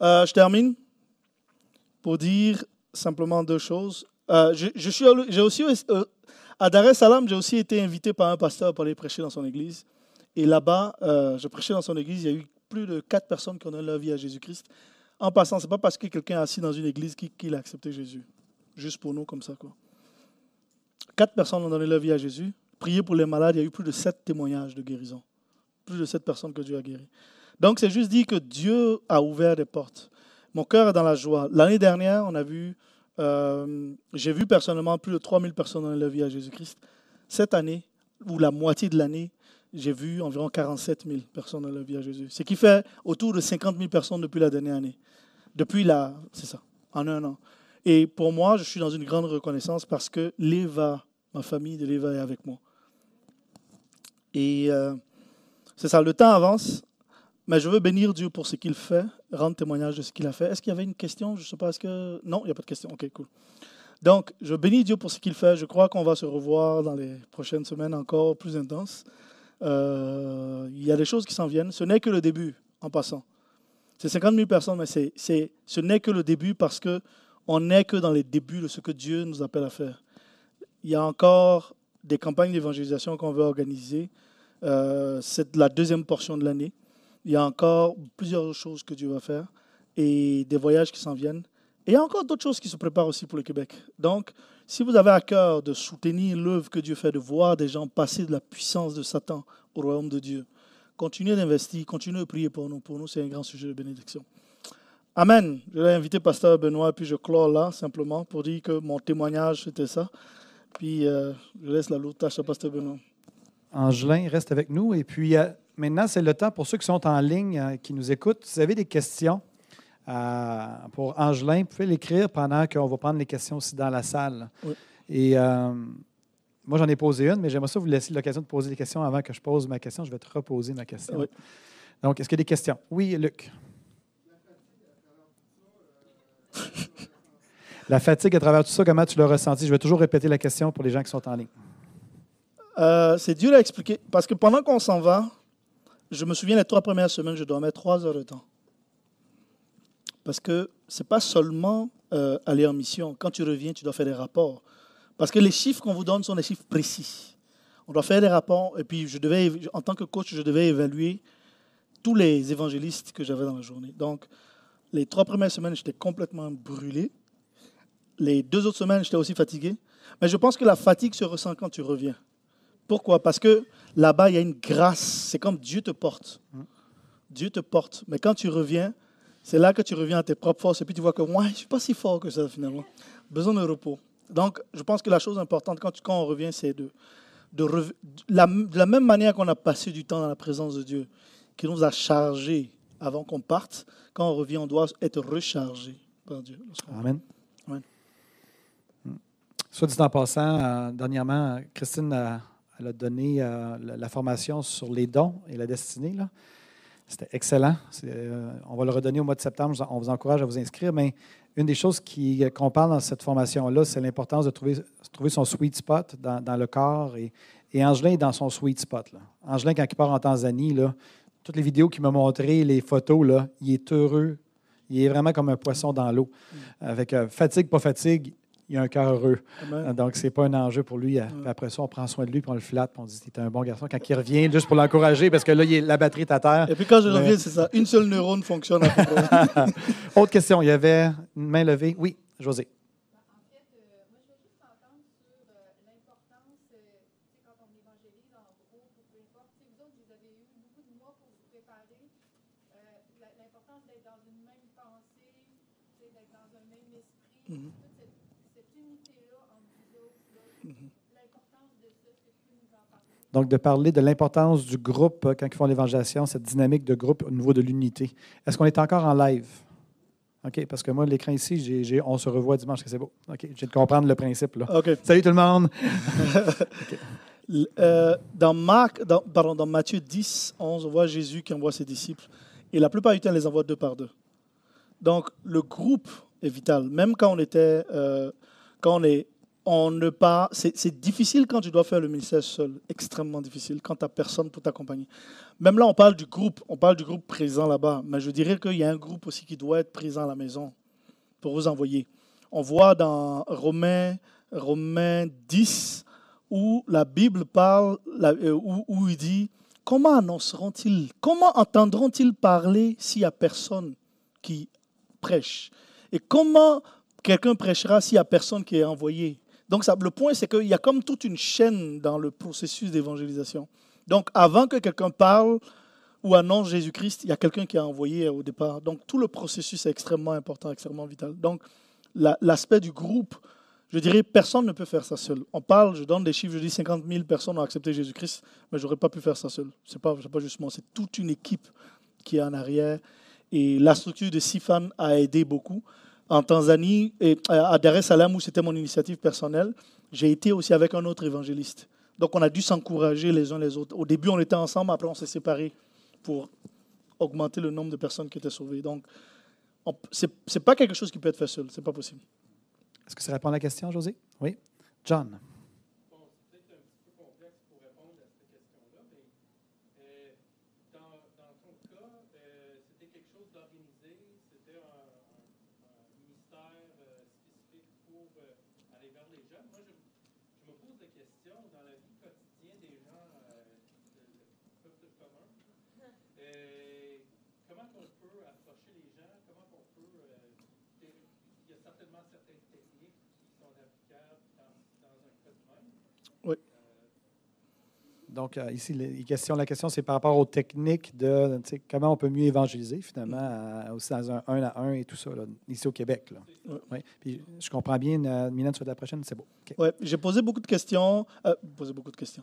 Euh, je termine pour dire simplement deux choses. Euh, je, suis, j'ai aussi, euh, à Dar es Salaam, j'ai aussi été invité par un pasteur pour aller prêcher dans son église. Et là-bas, je prêchais dans son église, il y a eu plus de quatre personnes qui ont donné leur vie à Jésus-Christ. En passant, ce n'est pas parce que quelqu'un est assis dans une église qu'il a accepté Jésus. Juste pour nous, comme ça. Quoi. Quatre personnes ont donné leur vie à Jésus. Prier pour les malades, il y a eu plus de sept témoignages de guérison. Plus de sept personnes que Dieu a guéri. Donc, c'est juste dit que Dieu a ouvert des portes. Mon cœur est dans la joie. L'année dernière, on a vu, euh, j'ai vu personnellement plus de 3000 personnes donner leur vie à Jésus-Christ. Cette année, ou la moitié de l'année, j'ai vu environ 47 000 personnes dans la vie à Jésus. Ce qui fait autour de 50 000 personnes depuis la dernière année. Depuis la, c'est ça, en un an. Et pour moi, je suis dans une grande reconnaissance parce que l'Eva, ma famille de l'Eva est avec moi. Et euh, c'est ça, le temps avance, mais je veux bénir Dieu pour ce qu'il fait, rendre témoignage de ce qu'il a fait. Est-ce qu'il y avait une question? Je ne sais pas, est-ce que... Non, il n'y a pas de question. Ok, cool. Donc, je bénis Dieu pour ce qu'il fait. Je crois qu'on va se revoir dans les prochaines semaines encore plus intenses. Euh, il y a des choses qui s'en viennent. Ce n'est que le début, en passant. C'est 50 000 personnes, mais c'est, ce n'est que le début parce qu'on n'est que dans les débuts de ce que Dieu nous appelle à faire. Il y a encore des campagnes d'évangélisation qu'on veut organiser. Euh, c'est la deuxième portion de l'année. Il y a encore plusieurs choses que Dieu va faire et des voyages qui s'en viennent. Et il y a encore d'autres choses qui se préparent aussi pour le Québec. Donc, si vous avez à cœur de soutenir l'œuvre que Dieu fait, de voir des gens passer de la puissance de Satan au royaume de Dieu, continuez d'investir, continuez de prier pour nous. Pour nous, c'est un grand sujet de bénédiction. Amen. Je vais inviter Pasteur Benoît, puis je clore là, simplement, pour dire que mon témoignage, c'était ça. Puis, euh, je laisse la lourde tâche à Pasteur Benoît. Angelin, reste avec nous. Et puis, euh, maintenant, c'est le temps pour ceux qui sont en ligne, euh, qui nous écoutent. Si vous avez des questions, pour Angelin, vous pouvez l'écrire pendant qu'on va prendre les questions aussi dans la salle. Oui. Et moi, j'en ai posé une, mais j'aimerais ça vous laisser l'occasion de poser des questions avant que je pose ma question. Je vais te reposer ma question. Oui. Donc, est-ce qu'il y a des questions? Oui, Luc. La fatigue à travers tout ça, comment tu l'as ressenti? Je vais toujours répéter la question pour les gens qui sont en ligne. Euh, c'est dur à expliquer parce que pendant qu'on s'en va, je me souviens les trois premières semaines, je dormais trois heures de temps. Parce que ce n'est pas seulement euh, aller en mission. Quand tu reviens, tu dois faire des rapports. Parce que les chiffres qu'on vous donne sont des chiffres précis. On doit faire des rapports. Et puis, je devais, en tant que coach, je devais évaluer tous les évangélistes que j'avais dans la journée. Donc, les trois premières semaines, j'étais complètement brûlé. Les deux autres semaines, j'étais aussi fatigué. Mais je pense que la fatigue se ressent quand tu reviens. Pourquoi? Parce que là-bas, il y a une grâce. C'est comme Dieu te porte. Dieu te porte. Mais quand tu reviens, c'est là que tu reviens à tes propres forces et puis tu vois que moi, je ne suis pas si fort que ça finalement. Besoin de repos. Donc, je pense que la chose importante quand, quand on revient, c'est de, de, la, de, la, même manière qu'on a passé du temps dans la présence de Dieu, qui nous a chargés avant qu'on parte, quand on revient, on doit être rechargé par Dieu. Amen. Soit dit en passant, euh, dernièrement, Christine a, elle a donné euh, la, la, formation sur les dons et la destinée. Là. C'était excellent. Euh, on va le redonner au mois de septembre. On vous encourage à vous inscrire. Mais une des choses qu'on parle dans cette formation-là, c'est l'importance de trouver, trouver, son sweet spot dans, dans le corps. Et, et, Angelin est dans son sweet spot. Là. Angelin, quand il part en Tanzanie, là, toutes les vidéos qu'il m'a montrées, les photos, là, il est heureux. Il est vraiment comme un poisson dans l'eau. Avec euh, fatigue, pas fatigue, il a un cœur heureux. Amen. Donc, ce n'est pas un enjeu pour lui. Après ça, on prend soin de lui, puis on le flatte, puis on dit c'est un bon garçon. Quand il revient, juste pour l'encourager, parce que là, il la batterie est à terre. Et puis quand je reviens, c'est ça. Une seule neurone fonctionne. À Autre question. Il y avait une main levée. Oui, José. Donc, de parler de l'importance du groupe quand ils font l'évangélisation, cette dynamique de groupe au niveau de l'unité. Est-ce qu'on est encore en live? OK, parce que moi, l'écran ici, on se revoit dimanche, c'est beau. OK, j'ai de comprendre le principe. Là. Okay. Salut tout le monde! okay. euh, dans, Marc, dans, pardon, dans Matthieu 10, 11, on voit Jésus qui envoie ses disciples. Et la plupart du temps, il les envoie deux par deux. Donc, le groupe est vital. Même quand on était, euh, quand on est on ne pas. C'est difficile quand tu dois faire le ministère seul, extrêmement difficile quand tu n'as personne pour t'accompagner. Même là, on parle du groupe, on parle du groupe présent là-bas, mais je dirais qu'il y a un groupe aussi qui doit être présent à la maison pour vous envoyer. On voit dans Romains, Romains 10 où la Bible parle, où, où il dit comment annonceront-ils, comment entendront-ils parler s'il n'y a personne qui prêche? Et comment quelqu'un prêchera s'il n'y a personne qui est envoyé? Donc, ça, le point, c'est qu'il y a comme toute une chaîne dans le processus d'évangélisation. Donc, avant que quelqu'un parle ou annonce Jésus-Christ, il y a quelqu'un qui a envoyé au départ. Donc, tout le processus est extrêmement important, extrêmement vital. Donc, l'aspect du groupe, je dirais, personne ne peut faire ça seul. On parle, je donne des chiffres, je dis 50 000 personnes ont accepté Jésus-Christ, mais je n'aurais pas pu faire ça seul. Ce n'est pas, pas justement, c'est toute une équipe qui est en arrière. Et la structure de Sifan a aidé beaucoup en Tanzanie, et à Dar es Salaam, où c'était mon initiative personnelle, j'ai été aussi avec un autre évangéliste. Donc on a dû s'encourager les uns les autres. Au début, on était ensemble, après on s'est séparés pour augmenter le nombre de personnes qui étaient sauvées. Donc, ce n'est pas quelque chose qui peut être fait seul, ce n'est pas possible. Est-ce que ça répond à la question, José? Oui. John. Donc, euh, ici, les questions, la question, c'est par rapport aux techniques de comment on peut mieux évangéliser, finalement, à, aussi dans un 1 à 1 et tout ça, là, ici au Québec. Là. Ouais. Puis, je comprends bien, euh, Mylène, sur la prochaine, c'est beau. Okay. Oui, j'ai posé beaucoup de questions. Euh, posé beaucoup de questions.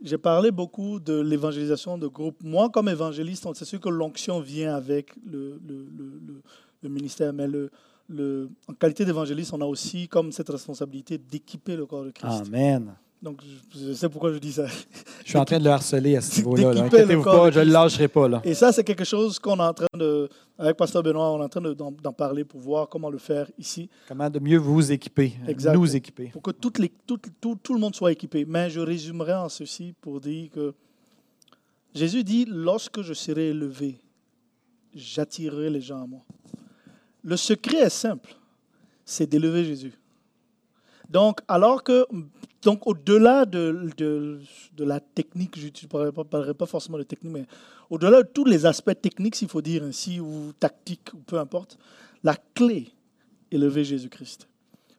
J'ai parlé beaucoup de l'évangélisation de groupe. Moi, comme évangéliste, c'est sûr que l'onction vient avec le, le, le, le ministère, mais le, le, en qualité d'évangéliste, on a aussi comme cette responsabilité d'équiper le corps de Christ. Amen. Donc, je, sais pourquoi je dis ça. Je suis en train de le harceler à ce niveau-là. Inquiétez-vous pas, je ne le lâcherai pas. Là. Et ça, c'est quelque chose qu'on est en train de, avec Pasteur Benoît, on est en train de- d'en d'en parler pour voir comment le faire ici. Comment de mieux vous équiper, Exact. nous équiper. Pour que toutes les, tout, tout, tout le monde soit équipé. Mais je résumerai en ceci pour dire que Jésus dit, lorsque je serai élevé, j'attirerai les gens à moi. Le secret est simple, c'est d'élever Jésus. Donc, alors que, donc au-delà de, la technique, je ne parlerai pas, forcément de technique, mais au-delà de tous les aspects techniques, s'il faut dire ainsi, ou tactiques, ou peu importe, la clé, élever Jésus-Christ.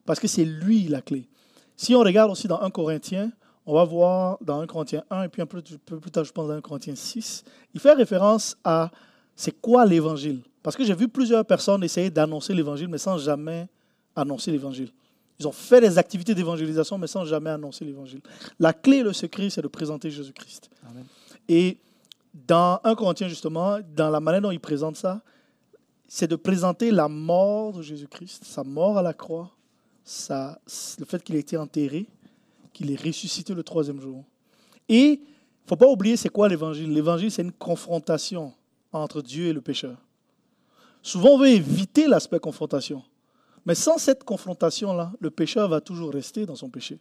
Parce que c'est lui la clé. Si on regarde aussi dans 1 Corinthiens, on va voir dans 1 Corinthiens 1 et puis un peu plus tard, je pense, dans 1 Corinthiens 6, il fait référence à c'est quoi l'évangile. Parce que j'ai vu plusieurs personnes essayer d'annoncer l'évangile, mais sans jamais annoncer l'évangile. Ils ont fait des activités d'évangélisation, mais sans jamais annoncer l'évangile. La clé, le secret, c'est de présenter Jésus-Christ. Et dans 1 Corinthiens, justement, dans la manière dont il présente ça, c'est de présenter la mort de Jésus-Christ, sa mort à la croix, sa- le fait qu'il ait été enterré, qu'il est ressuscité le troisième jour. Et il ne faut pas oublier c'est quoi l'évangile. L'évangile, c'est une confrontation entre Dieu et le pécheur. Souvent, on veut éviter l'aspect confrontation. Mais sans cette confrontation-là, le pécheur va toujours rester dans son péché.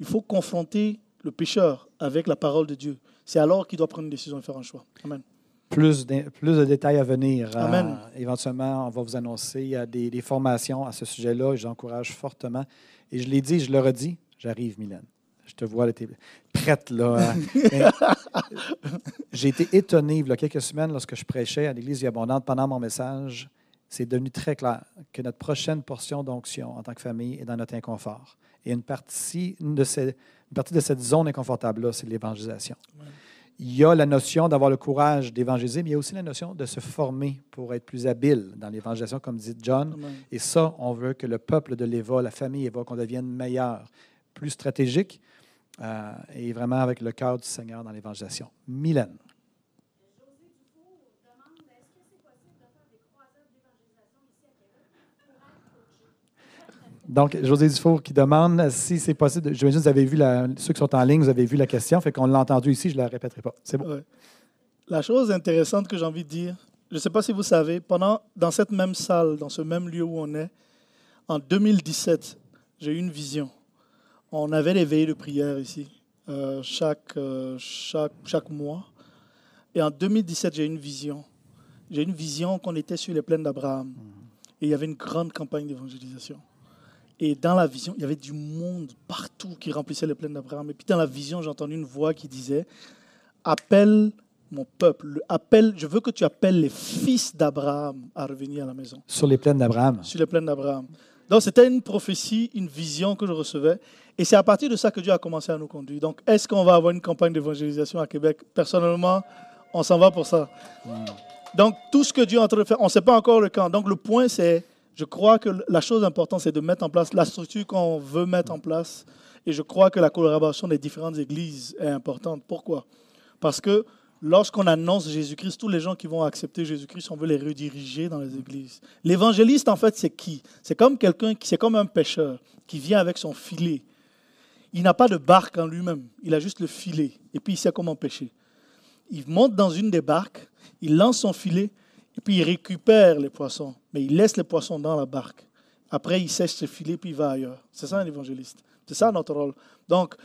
Il faut confronter le pécheur avec la parole de Dieu. C'est alors qu'il doit prendre une décision et faire un choix. Amen. Plus de, plus de détails à venir. Euh, Amen. éventuellement, on va vous annoncer euh, des, des formations à ce sujet-là et j'encourage fortement. Et je l'ai dit, je le redis, j'arrive, Mylène. Je te vois, tu es prête. là. Mais J'ai été étonné il y a quelques semaines lorsque je prêchais à l'Église Abondante pendant mon message. C'est devenu très clair que notre prochaine portion d'onction en tant que famille est dans notre inconfort. Et une partie, une de, ces, une partie de cette zone inconfortable-là, c'est l'évangélisation. Il y a la notion d'avoir le courage d'évangéliser, mais il y a aussi la notion de se former pour être plus habile dans l'évangélisation, comme dit John. Et ça, on veut que le peuple de l'Éva, la famille Éva, qu'on devienne meilleur, plus stratégique euh, et vraiment avec le cœur du Seigneur dans l'évangélisation. Mylène. Donc, José Dufour qui demande si c'est possible. J'imagine que vous avez vu, la, ceux qui sont en ligne, vous avez vu la question, fait qu'on l'a entendu ici, je ne la répéterai pas. C'est bon. La chose intéressante que j'ai envie de dire, je ne sais pas si vous savez, pendant, dans cette même salle, dans ce même lieu où on est, en 2017, j'ai eu une vision. On avait veillées de prière ici, euh, chaque, euh, chaque, chaque mois. Et en 2017, j'ai eu une vision. J'ai eu une vision qu'on était sur les plaines d'Abraham. Et il y avait une grande campagne d'évangélisation. Et dans la vision, il y avait du monde partout qui remplissait les plaines d'Abraham. Et puis dans la vision, j'ai entendu une voix qui disait Appelle mon peuple, appelle, je veux que tu appelles les fils d'Abraham à revenir à la maison. Sur les plaines d'Abraham. Sur les plaines d'Abraham. Donc c'était une prophétie, une vision que je recevais. Et c'est à partir de ça que Dieu a commencé à nous conduire. Donc est-ce qu'on va avoir une campagne d'évangélisation à Québec? Personnellement, on s'en va pour ça. Donc tout ce que Dieu est en train de faire, on ne sait pas encore le quand. Donc le point c'est, je crois que la chose importante c'est de mettre en place la structure qu'on veut mettre en place. Et je crois que la collaboration des différentes églises est importante. Pourquoi? Parce que lorsqu'on annonce Jésus-Christ, tous les gens qui vont accepter Jésus-Christ, on veut les rediriger dans les églises. L'évangéliste, en fait, c'est qui? C'est comme quelqu'un qui, c'est comme un pêcheur qui vient avec son filet. Il n'a pas de barque en lui-même, il a juste le filet. Et puis il sait comment pêcher. Il monte dans une des barques, il lance son filet, et puis il récupère les poissons. Mais il laisse les poissons dans la barque. Après, il sèche ses filets, puis il va ailleurs. C'est ça un évangéliste. C'est ça notre rôle. Donc,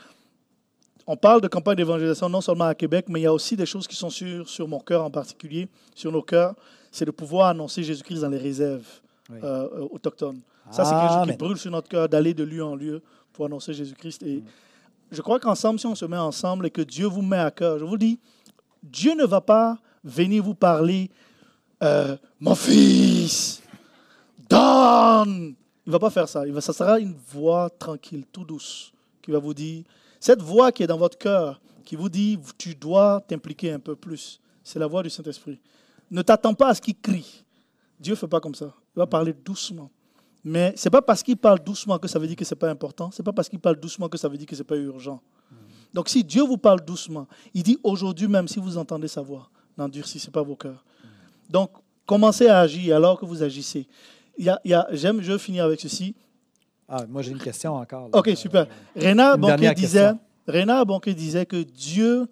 on parle de campagne d'évangélisation non seulement à Québec, mais il y a aussi des choses qui sont sur, sur mon cœur en particulier, sur nos cœurs. C'est de pouvoir annoncer Jésus-Christ dans les réserves Oui. euh, autochtones. Ça, c'est quelque chose qui brûle sur notre cœur d'aller de lieu en lieu pour annoncer Jésus-Christ. Mm. Et je crois qu'ensemble, si on se met ensemble et que Dieu vous met à cœur, je vous dis, Dieu ne va pas venir vous parler, euh, mon fils, donne. Il ne va pas faire ça. Il va, ça sera une voix tranquille, tout douce, qui va vous dire, cette voix qui est dans votre cœur, qui vous dit, tu dois t'impliquer un peu plus, c'est la voix du Saint-Esprit. Ne t'attends pas à ce qu'il crie. Dieu ne fait pas comme ça. Il va parler doucement. Mais ce n'est pas parce qu'il parle doucement que ça veut dire que ce n'est pas important. Ce n'est pas parce qu'il parle doucement que ça veut dire que ce n'est pas urgent. Donc si Dieu vous parle doucement, il dit aujourd'hui même, si vous entendez sa voix, n'endurcissez pas vos cœurs. Donc commencez à agir alors que vous agissez. Il y j'aime, je vais finir avec ceci. Ah, moi, j'ai une question encore. là. Ok, super. Réna Bonquet disait, question. Réna Bonquet disait que Dieu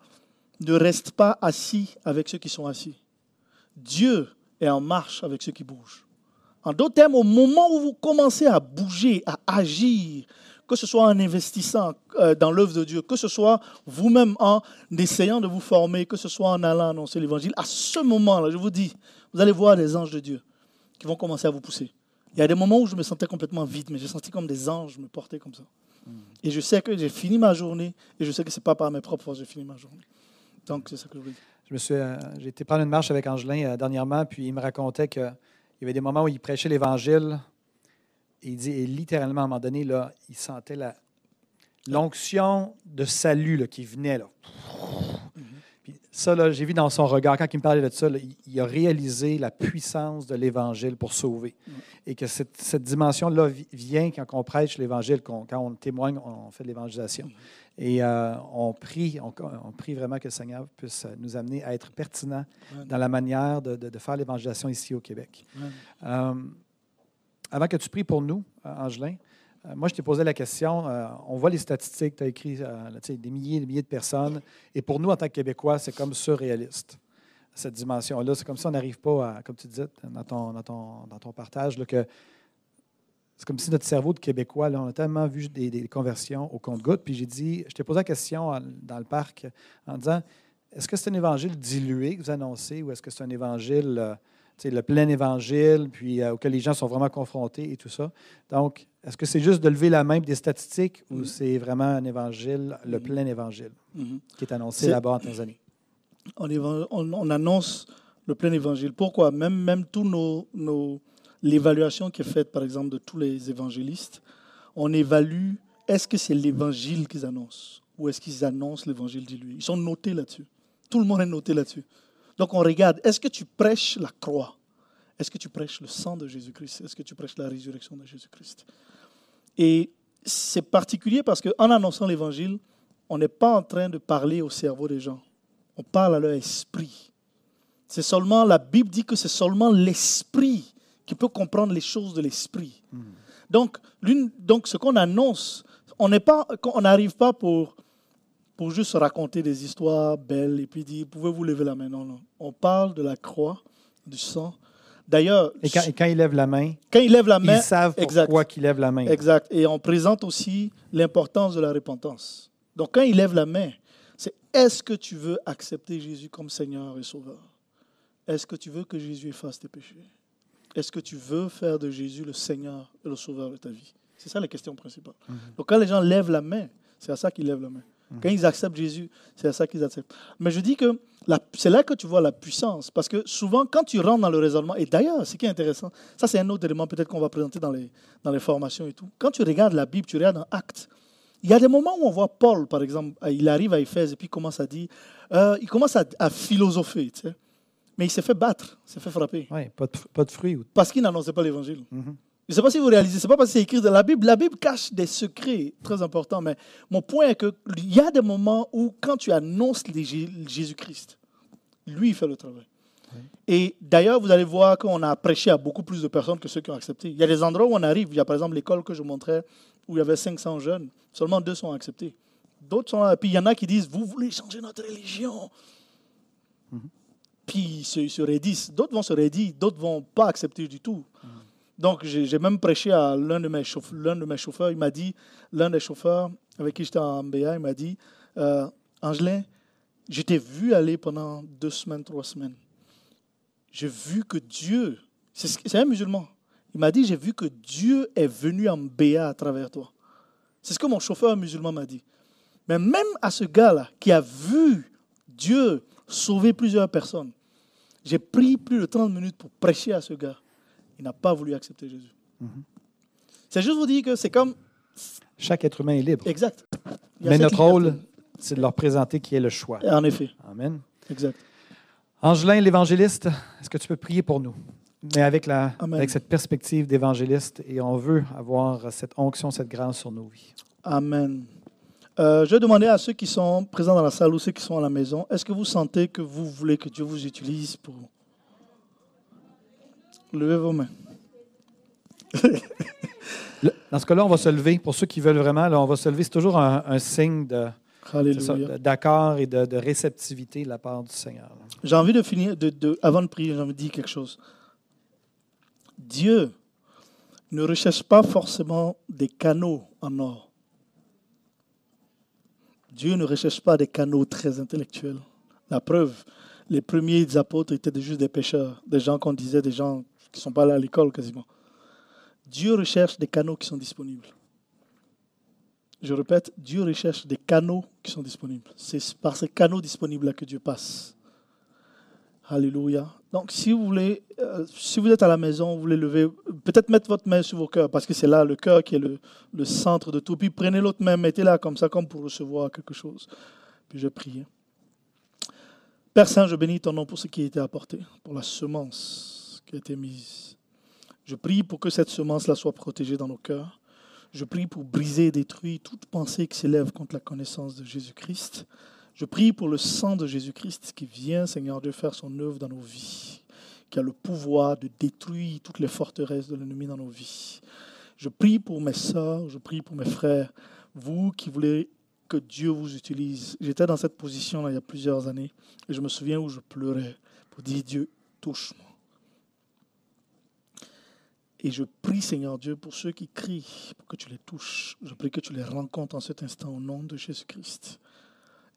ne reste pas assis avec ceux qui sont assis. Dieu est en marche avec ceux qui bougent. En d'autres termes, au moment où vous commencez à bouger, à agir, que ce soit en investissant euh, dans l'œuvre de Dieu, que ce soit vous-même en essayant de vous former, que ce soit en allant annoncer l'évangile, à ce moment-là, je vous dis, vous allez voir des anges de Dieu qui vont commencer à vous pousser. Il y a des moments où je me sentais complètement vide, mais j'ai senti comme des anges me porter comme ça. Et je sais que j'ai fini ma journée, et je sais que ce n'est pas par mes propres forces que j'ai fini ma journée. Donc, c'est ça que je voulais dire. Je me suis, euh, j'ai été prendre une marche avec Angelin euh, dernièrement, puis il me racontait qu'il y avait des moments où il prêchait l'Évangile. Et il dit, et littéralement, à un moment donné, là, il sentait la, l'onction de salut là, qui venait. Là. Puis ça, là, j'ai vu dans son regard, quand il me parlait de ça, là, il, a réalisé la puissance de l'Évangile pour sauver. Et que cette, cette dimension-là vi- vient quand on prêche l'Évangile, quand on témoigne, on fait de l'évangélisation. Et euh, on, prie, on, on prie vraiment que le Seigneur puisse nous amener à être pertinent Ouais. dans la manière de, de- de faire l'évangélisation ici au Québec. Euh, avant que tu pries pour nous, euh, Angelin, moi, je t'ai posé la question. euh, on voit les statistiques, tu as écrit euh, des milliers et des milliers de personnes. Et pour nous, en tant que Québécois, c'est comme surréaliste, cette dimension-là. C'est comme si on n'arrive pas à, comme tu disais dans ton, dans ton, dans ton partage, que c'est comme si notre cerveau de Québécois, on a tellement vu des, conversions au compte-gouttes. Puis j'ai dit, je t'ai posé la question dans le parc en disant est-ce que c'est un évangile dilué que vous annoncez ou est-ce que c'est un évangile, euh, le plein évangile, puis euh, auquel les gens sont vraiment confrontés et tout ça? Donc, est-ce que c'est juste de lever la main des statistiques ou Mhm. c'est vraiment un évangile, le Mhm. plein évangile, Mhm. qui est annoncé là-bas en Tanzanie? on, évan- on- on annonce le plein évangile. Pourquoi? Même, même tous nos, nos- l'évaluation qui est faite, par exemple, de tous les évangélistes, on évalue est-ce que c'est l'évangile qu'ils annoncent ou est-ce qu'ils annoncent l'évangile dilué. Ils sont notés là-dessus. Tout le monde est noté là-dessus. Donc on regarde, est-ce que tu prêches la croix? Est-ce que tu prêches le sang de Jésus-Christ? Est-ce que tu prêches la résurrection de Jésus-Christ? Et c'est particulier parce qu'en annonçant l'évangile, on n'est pas en train de parler au cerveau des gens. On parle à leur esprit. C'est seulement, la Bible dit que c'est seulement l'esprit qui peut comprendre les choses de l'esprit. Donc, l'une- donc, ce qu'on annonce, on n'est pas, n'arrive pas pour, pour juste raconter des histoires belles et puis dire, pouvez-vous lever la main? Non, non. On parle de la croix, du sang. D'ailleurs, Et quand, et quand ils lèvent la main, quand ils lèvent la main, ils savent exact. pourquoi qu'ils lèvent la main. Exact. Et on présente aussi l'importance de la repentance. Donc, quand il lève la main, c'est est-ce que tu veux accepter Jésus comme Seigneur et Sauveur? Est-ce que tu veux que Jésus efface tes péchés? Est-ce que tu veux faire de Jésus le Seigneur et le Sauveur de ta vie? C'est ça la question principale. Donc, quand les gens lèvent la main, c'est à ça qu'ils lèvent la main. Quand ils acceptent Jésus, c'est à ça qu'ils acceptent. Mais je dis que c'est là que tu vois la puissance. Parce que souvent, quand tu rentres dans le raisonnement, et d'ailleurs, ce qui est intéressant, ça c'est un autre élément peut-être qu'on va présenter dans les, dans les formations et tout. Quand tu regardes la Bible, tu regardes un acte, il y a des moments où on voit Paul, par exemple, euh, il arrive à Éphèse et puis il commence à dire, euh, il commence à, à philosopher, tu sais. mais il s'est fait battre, il s'est fait frapper. Oui, pas de, pas de fruits. ou- Parce qu'il n'annonçait pas l'évangile. Mhm. Je ne sais pas si vous réalisez, ce n'est pas parce que c'est écrit dans la Bible. La Bible cache des secrets très importants, mais mon point est qu'il y a des moments où, quand tu annonces Jésus-Christ, lui, il fait le travail. Et d'ailleurs, vous allez voir qu'on a prêché à beaucoup plus de personnes que ceux qui ont accepté. Il y a des endroits où on arrive. Il y a par exemple l'école que je montrais où il y avait 500 jeunes. Seulement deux sont acceptés. D'autres sont là. Puis il y en a qui disent Vous voulez changer notre religion Puis ils se, ils se raidissent. D'autres vont se raidir. D'autres vont pas accepter du tout. Donc, j'ai même prêché à l'un de, mes l'un de mes chauffeurs. Il m'a dit, l'un des chauffeurs avec qui j'étais en MBA, il m'a dit euh, Angelin, je t'ai vu aller pendant deux semaines, trois semaines. J'ai vu que Dieu, c'est ce- c'est un musulman, il m'a dit J'ai vu que Dieu est venu en BA à travers toi. C'est ce que mon chauffeur musulman m'a dit. Mais même à ce gars-là, qui a vu Dieu sauver plusieurs personnes, j'ai pris plus de 30 minutes pour prêcher à ce gars. Il n'a pas voulu accepter Jésus. C'est juste vous dire que c'est comme. Chaque être humain est libre. Exact. Mais notre rôle, c'est de leur présenter qui est le choix. En effet. Amen. Exact. Angelin, l'évangéliste, est-ce que tu peux prier pour nous? Mais avec, la, Amen. avec cette perspective d'évangéliste, et on veut avoir cette onction, cette grâce sur nos vies. Amen. Euh, je vais demander à ceux qui sont présents dans la salle ou ceux qui sont à la maison, est-ce que vous sentez que vous voulez que Dieu vous utilise pour... Levez vos mains. Dans ce cas-là, on va se lever. Pour ceux qui veulent vraiment, là, on va se lever. C'est toujours un, un signe de, D'accord et de, de réceptivité de la part du Seigneur. là. J'ai envie de finir, de, de- avant de prier, j'ai envie de dire quelque chose. Dieu ne recherche pas forcément des canaux en or. Dieu ne recherche pas des canaux très intellectuels. La preuve, les premiers apôtres étaient juste des pêcheurs, des gens qu'on disait, des gens qui ne sont pas allés à l'école quasiment. Dieu recherche des canaux qui sont disponibles. Je répète, Dieu recherche des canaux qui sont disponibles. C'est par ces canaux disponibles-là que Dieu passe. Alléluia. Donc, si vous voulez, euh, si vous êtes à la maison, vous voulez lever, peut-être mettre votre main sur vos cœurs, parce que c'est là le cœur qui est le, le centre de tout. Puis prenez l'autre main, mettez-la comme ça, comme pour recevoir quelque chose. Puis je prie. Père Saint, je bénis ton nom pour ce qui a été apporté, pour la semence qui a été mise. Je prie pour que cette semence-là soit protégée dans nos cœurs. Je prie pour briser et détruire toute pensée qui s'élève contre la connaissance de Jésus-Christ. Je prie pour le sang de Jésus-Christ qui vient, Seigneur Dieu, faire son œuvre dans nos vies, qui a le pouvoir de détruire toutes les forteresses de l'ennemi dans nos vies. Je prie pour mes sœurs, je prie pour mes frères, vous qui voulez que Dieu vous utilise. J'étais dans cette position-là il y a plusieurs années et je me souviens où je pleurais pour dire Dieu, touche-moi. Et je prie, Seigneur Dieu, pour ceux qui crient, pour que tu les touches. Je prie que tu les rencontres en cet instant au nom de Jésus-Christ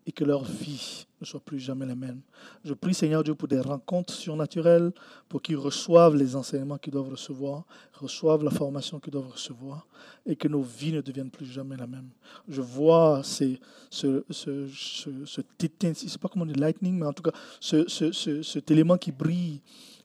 et que leur vie ne soit plus jamais la même. Je prie, Seigneur Dieu, pour des rencontres surnaturelles, pour qu'ils reçoivent les enseignements qu'ils doivent recevoir, reçoivent la formation qu'ils doivent recevoir, et que nos vies ne deviennent plus jamais la même. Je vois ces, ce, ce, ce, cet étincelle- je pas comment lightning, mais en tout cas, ce, ce, ce- cet élément qui brille.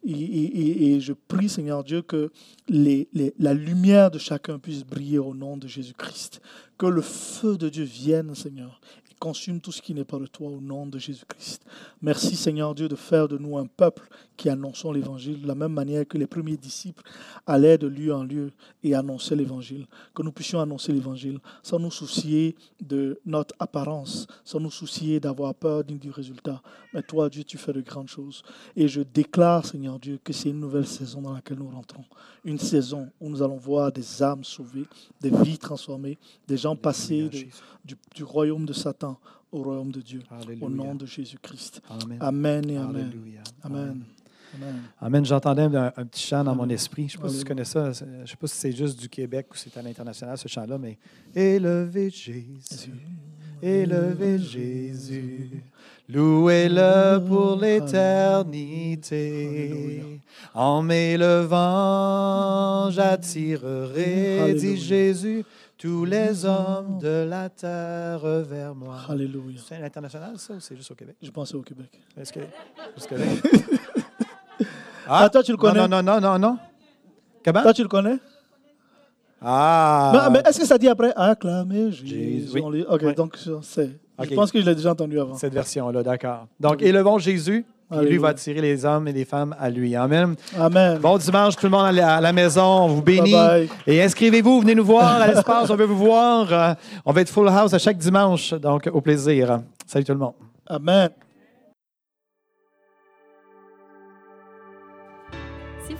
Et, je prie, Seigneur Dieu, que la lumière de chacun puisse briller au nom de Jésus-Christ. Que le feu de Dieu vienne, Seigneur, et consume tout ce qui n'est pas de toi au nom de Jésus-Christ. Merci, Seigneur Dieu, de faire de nous un peuple qui annonçons l'Évangile de la même manière que les premiers disciples allaient de lieu en lieu et annonçaient l'Évangile. Que nous puissions annoncer l'Évangile sans nous soucier de notre apparence, sans nous soucier d'avoir peur ni du résultat. Mais toi, Dieu, tu fais de grandes choses. Et je déclare, Seigneur Dieu, que c'est une nouvelle saison dans laquelle nous rentrons. Une saison où nous allons voir des âmes sauvées, des vies transformées, des gens passés de- du, du royaume de Satan au royaume de Dieu. Au nom de Jésus-Christ. Amen. Amen et Amen. Alléluia. Amen. Amen. Amen. J'entendais un, un petit chant dans mon esprit. Je ne sais pas si tu connais ça. Je ne sais pas si c'est juste du Québec ou c'est à l'international, ce chant-là, mais Élevez Jésus, élevez Jésus, louez-le pour l'éternité. En m'élevant, j'attirerai, dit Jésus, tous les hommes de la terre vers moi. Alléluia. C'est à l'international, ça, ou c'est juste au Québec? Je pensais au Québec. Est-ce que... est-ce que- Ah, toi, tu le connais? Non, non, non, non, non. Comment? Toi, tu le connais? Ah! Mais, mais est-ce que ça dit après acclamer Jésus? Oui. Ok, donc c'est. Ok. Je pense que je l'ai déjà entendu avant. Cette version-là, d'accord. Donc, élevons Jésus, puis lui va attirer les hommes et les femmes à lui. Amen. Amen. Bon dimanche, tout le monde à la, maison. On vous bénit. Bye bye. Et inscrivez-vous, venez nous voir à l'espace. On veut vous voir. Euh, On va être full house à chaque dimanche. Donc, au plaisir. Salut tout le monde. Amen.